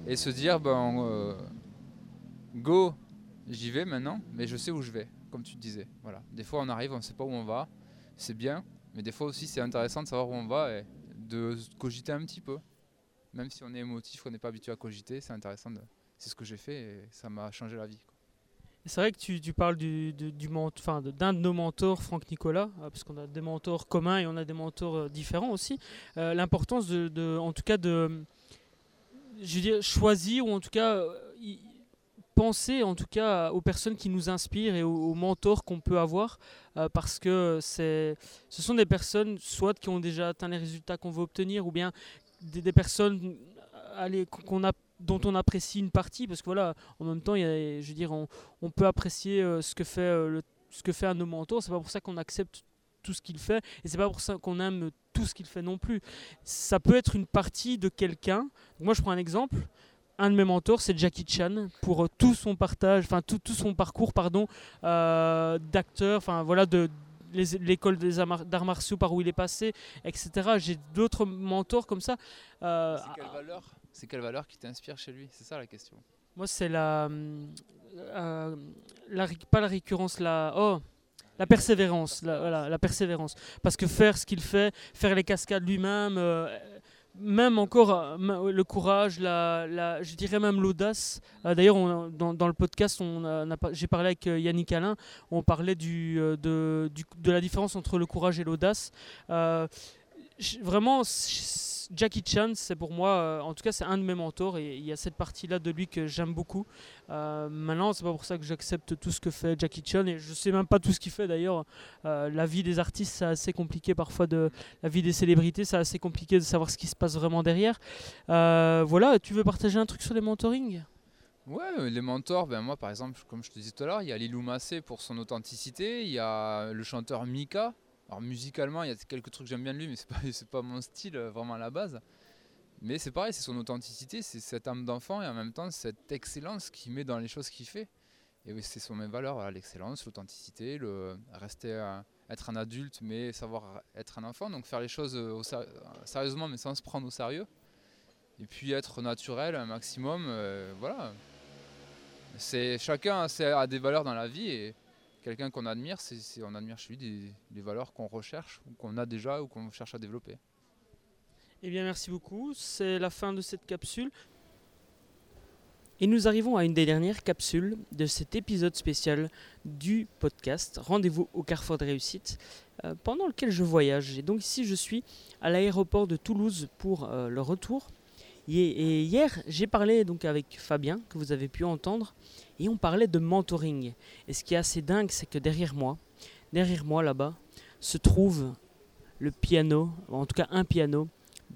et se dire ben euh, go, j'y vais maintenant, mais je sais où je vais, comme tu disais. Voilà. Des fois, on arrive, on ne sait pas où on va, c'est bien, mais des fois aussi, c'est intéressant de savoir où on va et de cogiter un petit peu. Même si on est émotif, qu'on n'est pas habitué à cogiter, c'est intéressant c'est ce que j'ai fait et ça m'a changé la vie. C'est vrai que tu, parles du, du, du d'un de, nos mentors, Franck Nicolas, euh, parce qu'on a des mentors communs et on a des mentors euh, différents aussi. Euh, l'importance de, en tout cas, de, choisir ou en tout cas penser en tout cas aux personnes qui nous inspirent et aux, mentors qu'on peut avoir parce que ce sont des personnes soit qui ont déjà atteint les résultats qu'on veut obtenir ou bien des, personnes qu'on a dont on apprécie une partie parce que voilà en même temps il y a, je dire on, on peut apprécier euh, ce que fait euh, le, ce que fait un mentors. C'est pas pour ça qu'on accepte tout ce qu'il fait et c'est pas pour ça qu'on aime tout ce qu'il fait non plus. Ça peut être une partie de quelqu'un. Moi je prends un exemple. Un de mes mentors, c'est Jackie Chan pour euh, tout son partage, enfin tout, tout, son parcours, pardon, d'acteur, enfin voilà, de l'école des d'arts martiaux par où il est passé, etc. J'ai d'autres mentors comme ça. c'est quelle valeur c'est quelle valeur qui t'inspire chez lui? C'est ça la question. Moi, c'est la, euh, la, Pas la récurrence, la. Oh la persévérance, la, voilà, la persévérance. Parce que faire ce qu'il fait, faire les cascades lui-même, euh, même encore euh, le courage, la, je dirais même l'audace. D'ailleurs, dans, le podcast, j'ai parlé avec Yannick Alain, on parlait du, de, de la différence entre le courage et l'audace. vraiment, Jackie Chan, c'est pour moi, euh, en tout cas, c'est un de mes mentors et il y a cette partie-là de lui que j'aime beaucoup. Euh, maintenant, c'est pas pour ça que j'accepte tout ce que fait Jackie Chan et je sais même pas tout ce qu'il fait d'ailleurs. Euh, la vie des artistes, c'est assez compliqué parfois, de, la vie des célébrités, c'est assez compliqué de savoir ce qui se passe vraiment derrière. voilà, tu veux partager un truc sur les mentorings? Ouais, les mentors, ben moi par exemple, comme je te disais tout à l'heure, il y a Lilou Massé pour son authenticité, il y a le chanteur Mika alors musicalement, il y a quelques trucs que j'aime bien de lui, mais c'est pas, pas mon style euh, vraiment à la base. Mais c'est pareil, c'est son authenticité, c'est cette âme d'enfant et en même temps cette excellence qu'il met dans les choses qu'il fait. Et oui, c'est son même valeur, l'excellence, l'authenticité, le rester être un adulte mais savoir être un enfant, donc faire les choses euh, sérieusement mais sans se prendre au sérieux. Et puis être naturel un maximum, euh, voilà. C'est chacun a des valeurs dans la vie quelqu'un qu'on admire, c'est, on admire chez lui des, valeurs qu'on recherche, ou qu'on a déjà, ou qu'on cherche à développer. Eh bien, merci beaucoup. C'est la fin de cette capsule. Et nous arrivons à une des dernières capsules de cet épisode spécial du podcast Rendez-vous au Carrefour de Réussite, euh, pendant lequel je voyage. Et donc ici, je suis à l'aéroport de Toulouse pour euh, le retour. Et, hier, j'ai parlé donc avec Fabien, que vous avez pu entendre, et on parlait de mentoring. Et ce qui est assez dingue, c'est que derrière moi, derrière moi là-bas, se trouve le piano, en tout cas un piano,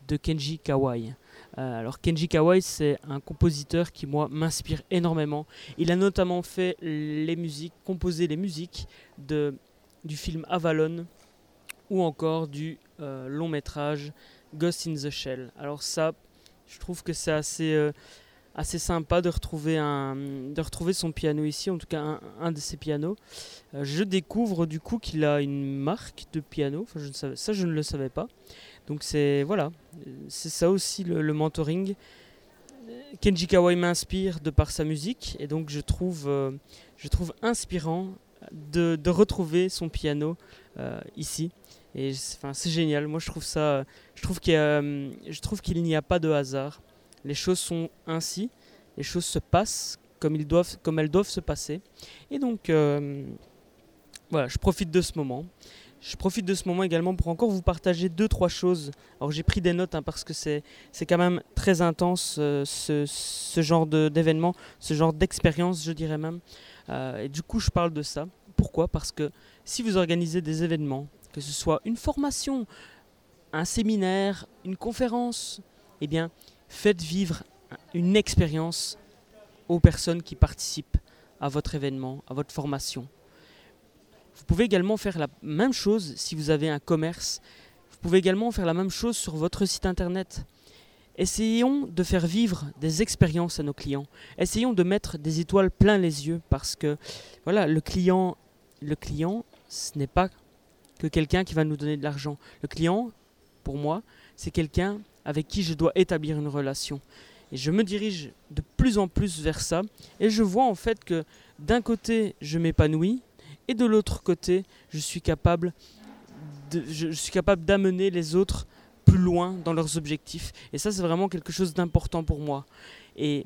de Kenji Kawai. Euh, alors Kenji Kawai, c'est un compositeur qui moi m'inspire énormément. Il a notamment fait les musiques, composé les musiques de, du film Avalon ou encore du euh, long métrage Ghost in the Shell. Alors ça, je trouve que c'est assez, euh, assez sympa de retrouver, un, de retrouver son piano ici, en tout cas un, de ses pianos. Euh, je découvre du coup qu'il a une marque de piano, ça je ne le savais pas. Donc c'est voilà, c'est ça aussi le, mentoring. Kenji Kawai m'inspire de par sa musique et donc je trouve, euh, inspirant de retrouver son piano ici. Et c'est génial. Moi, je trouve ça. Je trouve qu'il je trouve qu'il n'y a pas de hasard. Les choses sont ainsi. Les choses se passent comme, elles doivent se passer. Et donc, euh, voilà, je profite de ce moment. je profite de ce moment également pour encore vous partager deux, trois choses. Alors j'ai pris des notes hein, parce que c'est quand même très intense euh, ce, genre d'événement, ce genre d'expérience, je dirais même. Euh, et du coup, je parle de ça. Pourquoi? Parce que si vous organisez des événements, que ce soit une formation, un séminaire, une conférence, eh bien, faites vivre une expérience aux personnes qui participent à votre événement, à votre formation. Vous pouvez également faire la même chose si vous avez un commerce. Vous pouvez également faire la même chose sur votre site internet. Essayons de faire vivre des expériences à nos clients. Essayons de mettre des étoiles plein les yeux parce que voilà, le client, le client, ce n'est pas que quelqu'un qui va nous donner de l'argent. Le client, pour moi, c'est quelqu'un avec qui je dois établir une relation. Et je me dirige de plus en plus vers ça. Et je vois en fait que d'un côté, je m'épanouis, et de l'autre côté, je suis capable je, suis capable d'amener les autres plus loin dans leurs objectifs. Et ça, c'est vraiment quelque chose d'important pour moi. Et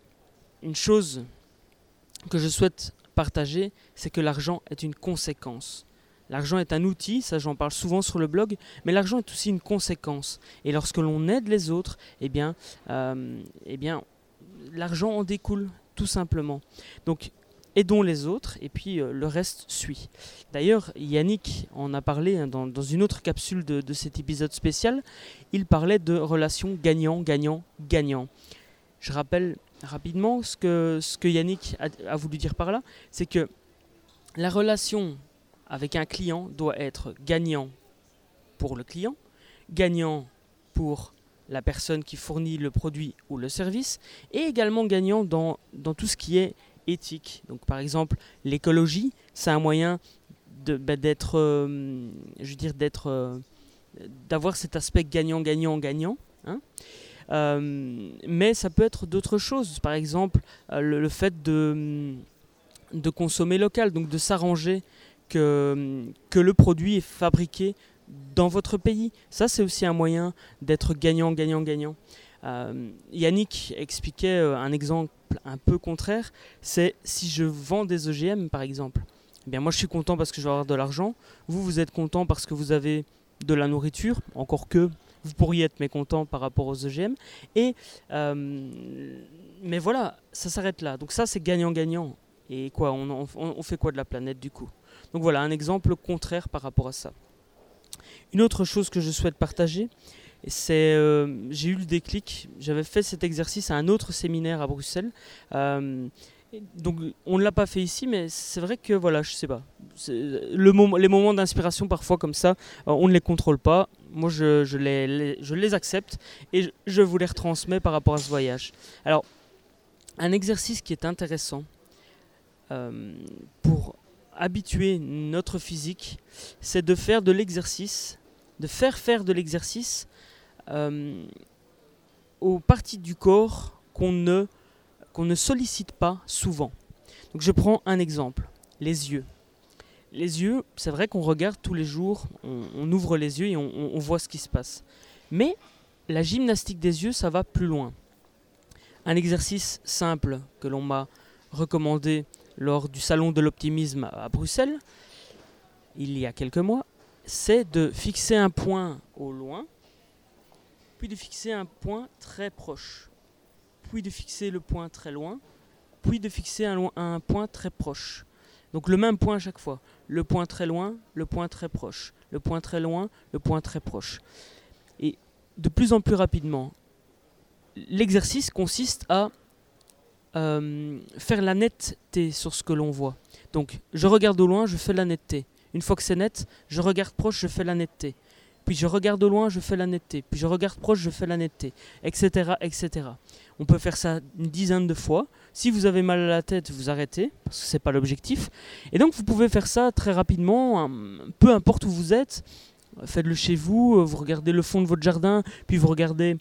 une chose que je souhaite partager, c'est que l'argent est une conséquence. L'argent est un outil, ça j'en parle souvent sur le blog, mais l'argent est aussi une conséquence. Et lorsque l'on aide les autres, eh bien, euh, eh bien l'argent en découle tout simplement. Donc aidons les autres et puis euh, le reste suit. D'ailleurs, Yannick en a parlé hein, dans, une autre capsule de, cet épisode spécial. Il parlait de relations gagnant-gagnant-gagnant. Je rappelle rapidement ce que, ce que Yannick a voulu dire par là, c'est que la relation avec un client doit être gagnant pour le client, gagnant pour la personne qui fournit le produit ou le service, et également gagnant dans, dans tout ce qui est éthique. Donc par exemple, l'écologie, c'est un moyen bah, d'être, euh, je veux dire, d'être, euh, d'avoir cet aspect gagnant-gagnant-gagnant. Hein. Euh, mais ça peut être d'autres choses. Par exemple, le, fait de, de consommer local, donc de s'arranger que, le produit est fabriqué dans votre pays. Ça, c'est aussi un moyen d'être gagnant-gagnant-gagnant. Euh, Yannick expliquait euh, un exemple un peu contraire, c'est si je vends des OGM par exemple. Eh bien moi je suis content parce que je vais avoir de l'argent, vous vous êtes content parce que vous avez de la nourriture, encore que vous pourriez être mécontent par rapport aux OGM. Et, euh, mais voilà, ça s'arrête là. Donc ça c'est gagnant-gagnant. Et quoi, on fait quoi de la planète du coup? Donc voilà, un exemple contraire par rapport à ça. Une autre chose que je souhaite partager, c'est, euh, j'ai eu le déclic. J'avais fait cet exercice à un autre séminaire à Bruxelles. Euh, donc on ne l'a pas fait ici, mais c'est vrai que voilà, je sais pas. Les moments d'inspiration parfois comme ça, euh, on ne les contrôle pas. Moi, je les accepte et je, vous les retransmets par rapport à ce voyage. Alors, un exercice qui est intéressant pour habituer notre physique, c'est de faire de l'exercice, de faire faire de l'exercice euh, aux parties du corps qu'on ne, sollicite pas souvent. Donc je prends un exemple, les yeux. Les yeux, c'est vrai qu'on regarde tous les jours, on, ouvre les yeux et on voit ce qui se passe. Mais la gymnastique des yeux, ça va plus loin. Un exercice simple que l'on m'a recommandé lors du salon de l'optimisme à Bruxelles, il y a quelques mois, c'est de fixer un point au loin puis de fixer un point très proche, puis de fixer le point très loin, puis de fixer un, point très proche. Donc le même point à chaque fois. Le point très loin, le point très proche. Le point très loin, le point très proche. Et de plus en plus rapidement, l'exercice consiste à euh, faire la netteté sur ce que l'on voit. Donc je regarde au loin, je fais la netteté. Une fois que c'est net, je regarde proche, je fais la netteté puis je regarde au loin, je fais la netteté, puis je regarde proche, je fais la netteté, etc., etc. On peut faire ça une dizaine de fois. Si vous avez mal à la tête, vous arrêtez, parce que ce n'est pas l'objectif. Et donc vous pouvez faire ça très rapidement, peu importe où vous êtes. Faites-le chez vous, euh, vous regardez le fond de votre jardin, puis vous regardez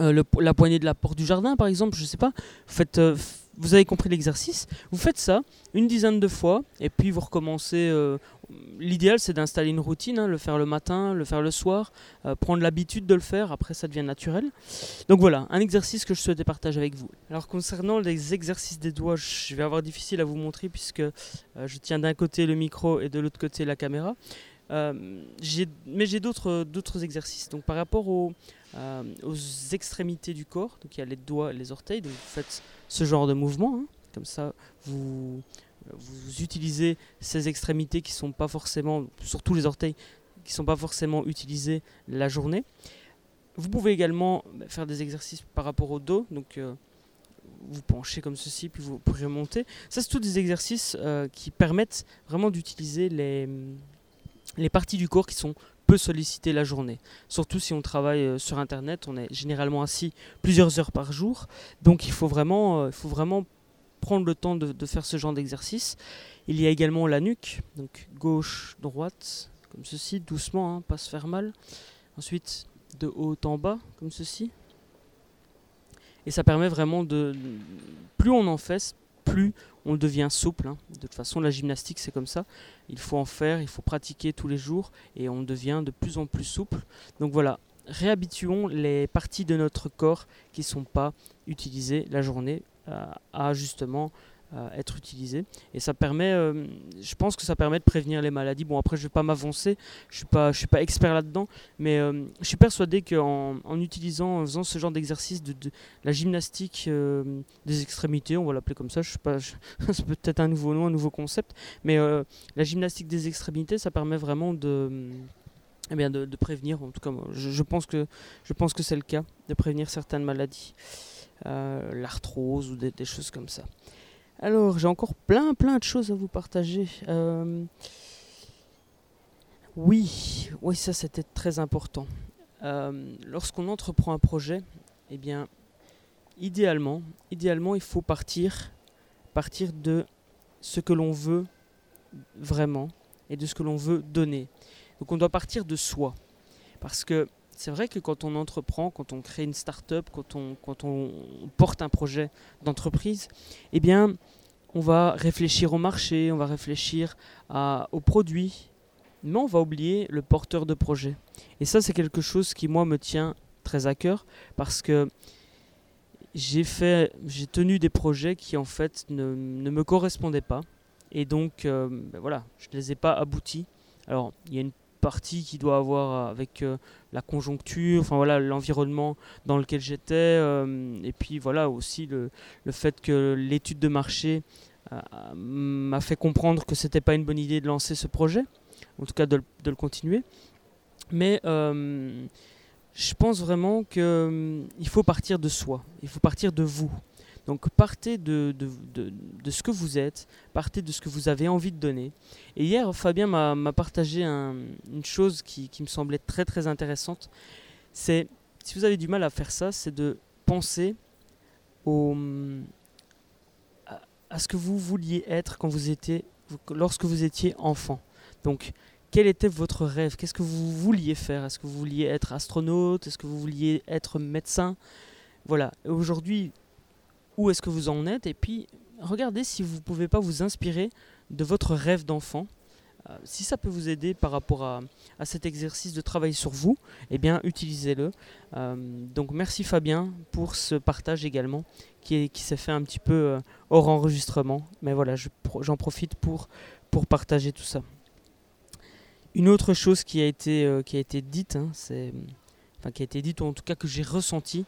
euh, la poignée de la porte du jardin, par exemple, je ne sais pas. Faites, euh, vous avez compris l'exercice. Vous faites ça une dizaine de fois, et puis vous recommencez l'idéal c'est d'installer une routine, hein, le faire le matin, le faire le soir, euh, prendre l'habitude de le faire, après ça devient naturel. Donc voilà, un exercice que je souhaitais partager avec vous. Alors concernant les exercices des doigts, je vais avoir difficile à vous montrer puisque euh, je tiens d'un côté le micro et de l'autre côté la caméra. Euh, mais j'ai d'autres d'autres exercices. Donc par rapport aux, euh, aux extrémités du corps, donc il y a les doigts et les orteils, vous faites ce genre de mouvement, hein. comme ça vous, vous utilisez ces extrémités qui sont pas forcément, surtout les orteils, qui sont pas forcément utilisés la journée. Vous pouvez également faire des exercices par rapport au dos, donc euh, vous penchez comme ceci, puis vous pourrez monter. Ça, c'est tous des exercices euh, qui permettent vraiment d'utiliser les, les parties du corps qui sont peu sollicitées la journée. Surtout si on travaille euh, sur Internet, on est généralement assis plusieurs heures par jour, donc il faut vraiment, euh, il faut vraiment prendre le temps de, faire ce genre d'exercice. Il y a également la nuque, donc gauche, droite, comme ceci, doucement, hein, pas se faire mal. Ensuite, de haut en bas, comme ceci. Et ça permet vraiment de... Plus on en fait, plus on devient souple. hein. De toute façon, la gymnastique, c'est comme ça. Il faut en faire, il faut pratiquer tous les jours et on devient de plus en plus souple. Donc voilà, réhabituons les parties de notre corps qui ne sont pas utilisées la journée euh, à justement être utilisées. Et ça permet, euh, je pense que ça permet de prévenir les maladies. Bon, après, je ne vais pas m'avancer, je ne suis, pas- suis pas expert là-dedans, mais euh, je suis persuadé qu'en en utilisant, en faisant ce genre d'exercice de, la gymnastique euh, des extrémités, on va l'appeler comme ça, je sais pas, c'est peut-être un nouveau nom, un nouveau concept, mais la gymnastique des extrémités, ça permet vraiment de, eh bien de, prévenir, en tout cas, je, pense que, je pense que c'est le cas, de prévenir certaines maladies, l'arthrose ou des choses comme ça. Alors, j'ai encore plein, plein de choses à vous partager. Euh, oui, oui, ça c'était très important. Euh, Lorsqu'on entreprend un projet, eh bien, idéalement, il faut partir, partir de ce que l'on veut vraiment et de ce que l'on veut donner. Donc, on doit partir de soi, parce que c'est vrai que quand on entreprend, quand on crée une start-up, quand on, quand on porte un projet d'entreprise, eh bien, on va réfléchir au marché, on va réfléchir à, aux produits, mais on va oublier le porteur de projet. Et ça, c'est quelque chose qui, moi, me tient très à cœur parce que j'ai fait, j'ai tenu des projets qui, en fait, ne, ne me correspondaient pas. Et donc, euh, ben voilà, je ne les ai pas aboutis. Alors, il y a une partie qui doit avoir avec euh, la conjoncture, enfin voilà, l'environnement dans lequel j'étais, euh, et puis voilà aussi le, fait que l'étude de marché euh, m'a fait comprendre que c'était pas une bonne idée de lancer ce projet, en tout cas de, le- continuer. Mais euh, je pense vraiment qu'il faut partir de soi, il faut partir de vous. Donc partez de, de, de, ce que vous êtes, partez de ce que vous avez envie de donner. Et hier, Fabien m'a partagé un- une chose qui, qui me semblait très très intéressante. C'est, si vous avez du mal à faire ça, c'est de penser au, à, à ce que vous vouliez être quand vous étiez, lorsque vous étiez enfant. Donc, quel était votre rêve? Qu'est-ce que vous vouliez faire? Est-ce que vous vouliez être astronaute? Est-ce que vous vouliez être médecin? Voilà. Aujourd'hui, où est-ce que vous en êtes Et puis, regardez si vous ne pouvez pas vous inspirer de votre rêve d'enfant. Euh, si ça peut vous aider par rapport à, à cet exercice de travail sur vous, eh bien, utilisez-le. Euh, donc, merci Fabien pour ce partage également qui, est- qui s'est fait un petit peu euh, hors enregistrement. Mais voilà, j'en profite pour, pour partager tout ça. Une autre chose qui a été, qui a été dite, hein, enfin qui a été dite ou en tout cas que j'ai ressenti,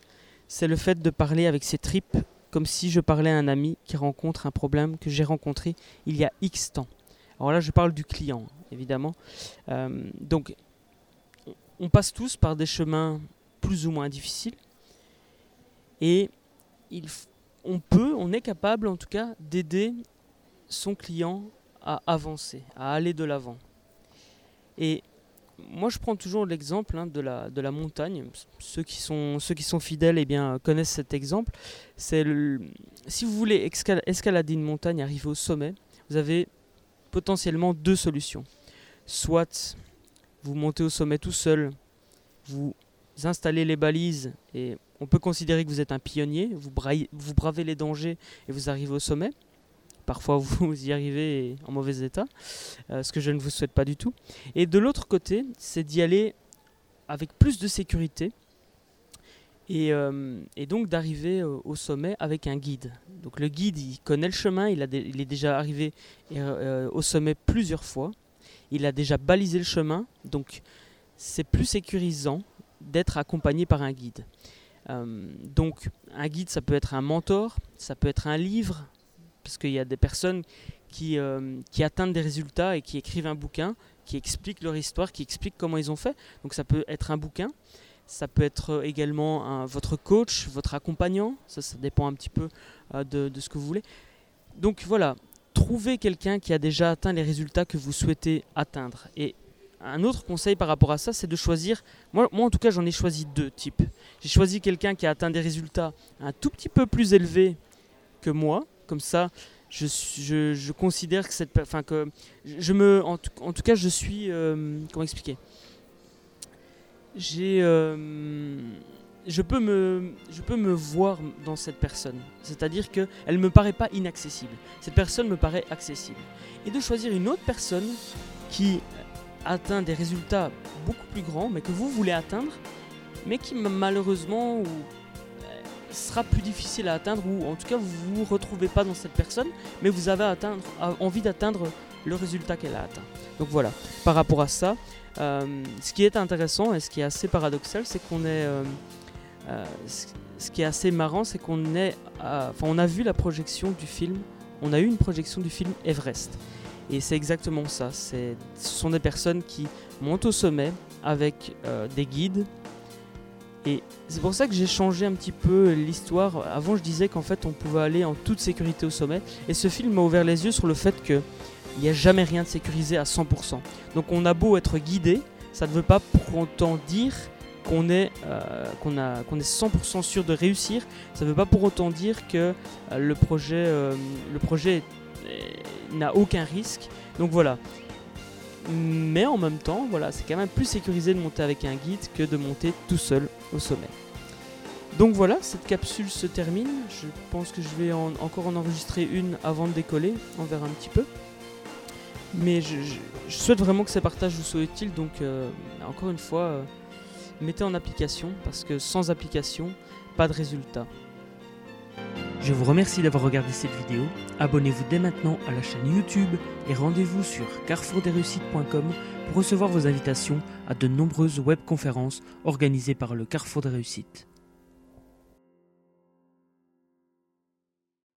c'est le fait de parler avec ses tripes comme si je parlais à un ami qui rencontre un problème que j'ai rencontré il y a X temps. Alors là, je parle du client, évidemment. Euh, donc, on- passe tous par des chemins plus ou moins difficiles. Et il on peut, on est capable en tout cas d'aider son client à avancer, à aller de l'avant. Et moi, je prends toujours l'exemple hein, de, la, de la montagne. Ceux qui sont, ceux qui sont fidèles eh bien, connaissent cet exemple. C'est si vous voulez escal- escalader une montagne, arriver au sommet, vous avez potentiellement deux solutions. Soit vous montez au sommet tout seul, vous installez les balises et on peut considérer que vous êtes un pionnier, vous, vous bravez les dangers et vous arrivez au sommet. Parfois vous y arrivez en mauvais état, euh, ce que je ne vous souhaite pas du tout. Et de l'autre côté, c'est d'y aller avec plus de sécurité et, euh, donc d'arriver au sommet avec un guide. Donc le guide, il connaît le chemin, il, est déjà arrivé euh, au sommet plusieurs fois. il a déjà balisé le chemin, donc c'est plus sécurisant d'être accompagné par un guide. Donc un guide, ça peut être un mentor, ça peut être un livre, parce qu'il y a des personnes qui, euh, qui atteignent des résultats et qui écrivent un bouquin, qui expliquent leur histoire, qui expliquent comment ils ont fait. Donc ça peut être un bouquin, ça peut être également un- votre coach, votre accompagnant, ça, ça dépend un petit peu euh, de, de ce que vous voulez. Donc voilà, trouvez quelqu'un qui a déjà atteint les résultats que vous souhaitez atteindre. Et un autre conseil par rapport à ça, c'est de choisir, moi, moi en tout cas j'en ai choisi deux types. J'ai choisi quelqu'un qui a atteint des résultats un tout petit peu plus élevés que moi, comme ça je, je, considère que cette enfin que je me en tout, en tout cas je suis euh, comment expliquer? J'ai euh, je peux me voir dans cette personne. C'est-à-dire que elle me paraît pas inaccessible. Cette personne me paraît accessible. Et de choisir une autre personne qui atteint des résultats beaucoup plus grands mais que vous voulez atteindre mais qui ma- malheureusement sera plus difficile à atteindre ou en tout cas vous vous retrouvez pas dans cette personne mais vous avez envie d'atteindre le résultat qu'elle a atteint. Donc voilà, par rapport à ça, euh, ce qui est intéressant et ce qui est assez paradoxal, c'est qu'on est... euh, euh, ce- qui est assez marrant, c'est qu'on est... Enfin, on a vu la projection du film, on a eu une projection du film Everest. Et c'est exactement ça, ce sont des personnes qui montent au sommet avec des guides. Et c'est pour ça que j'ai changé un petit peu l'histoire. Avant, je disais qu'en fait, on pouvait aller en toute sécurité au sommet. Et ce film m'a ouvert les yeux sur le fait que il n'y a jamais rien de sécurisé à 100%. Donc on a beau être guidé, ça ne veut pas pour autant dire qu'on est, euh, qu'on a- qu'on est 100% sûr de réussir. Ça ne veut pas pour autant dire que euh, le projet, euh, n'a aucun risque. Donc voilà. Mais en même temps, voilà, c'est quand même plus sécurisé de monter avec un guide que de monter tout seul au sommet. Donc voilà, cette capsule se termine. Je pense que je vais en- encore en enregistrer une avant de décoller. On verra un petit peu. Mais je souhaite vraiment que ces partages vous soient utiles. Donc euh, encore une fois, euh, mettez en application parce que sans application, pas de résultat. Je vous remercie d'avoir regardé cette vidéo. Abonnez-vous dès maintenant à la chaîne YouTube et rendez-vous sur carrefourdesreussites.com pour recevoir vos invitations à de nombreuses webconférences organisées par le Carrefour des Réussites.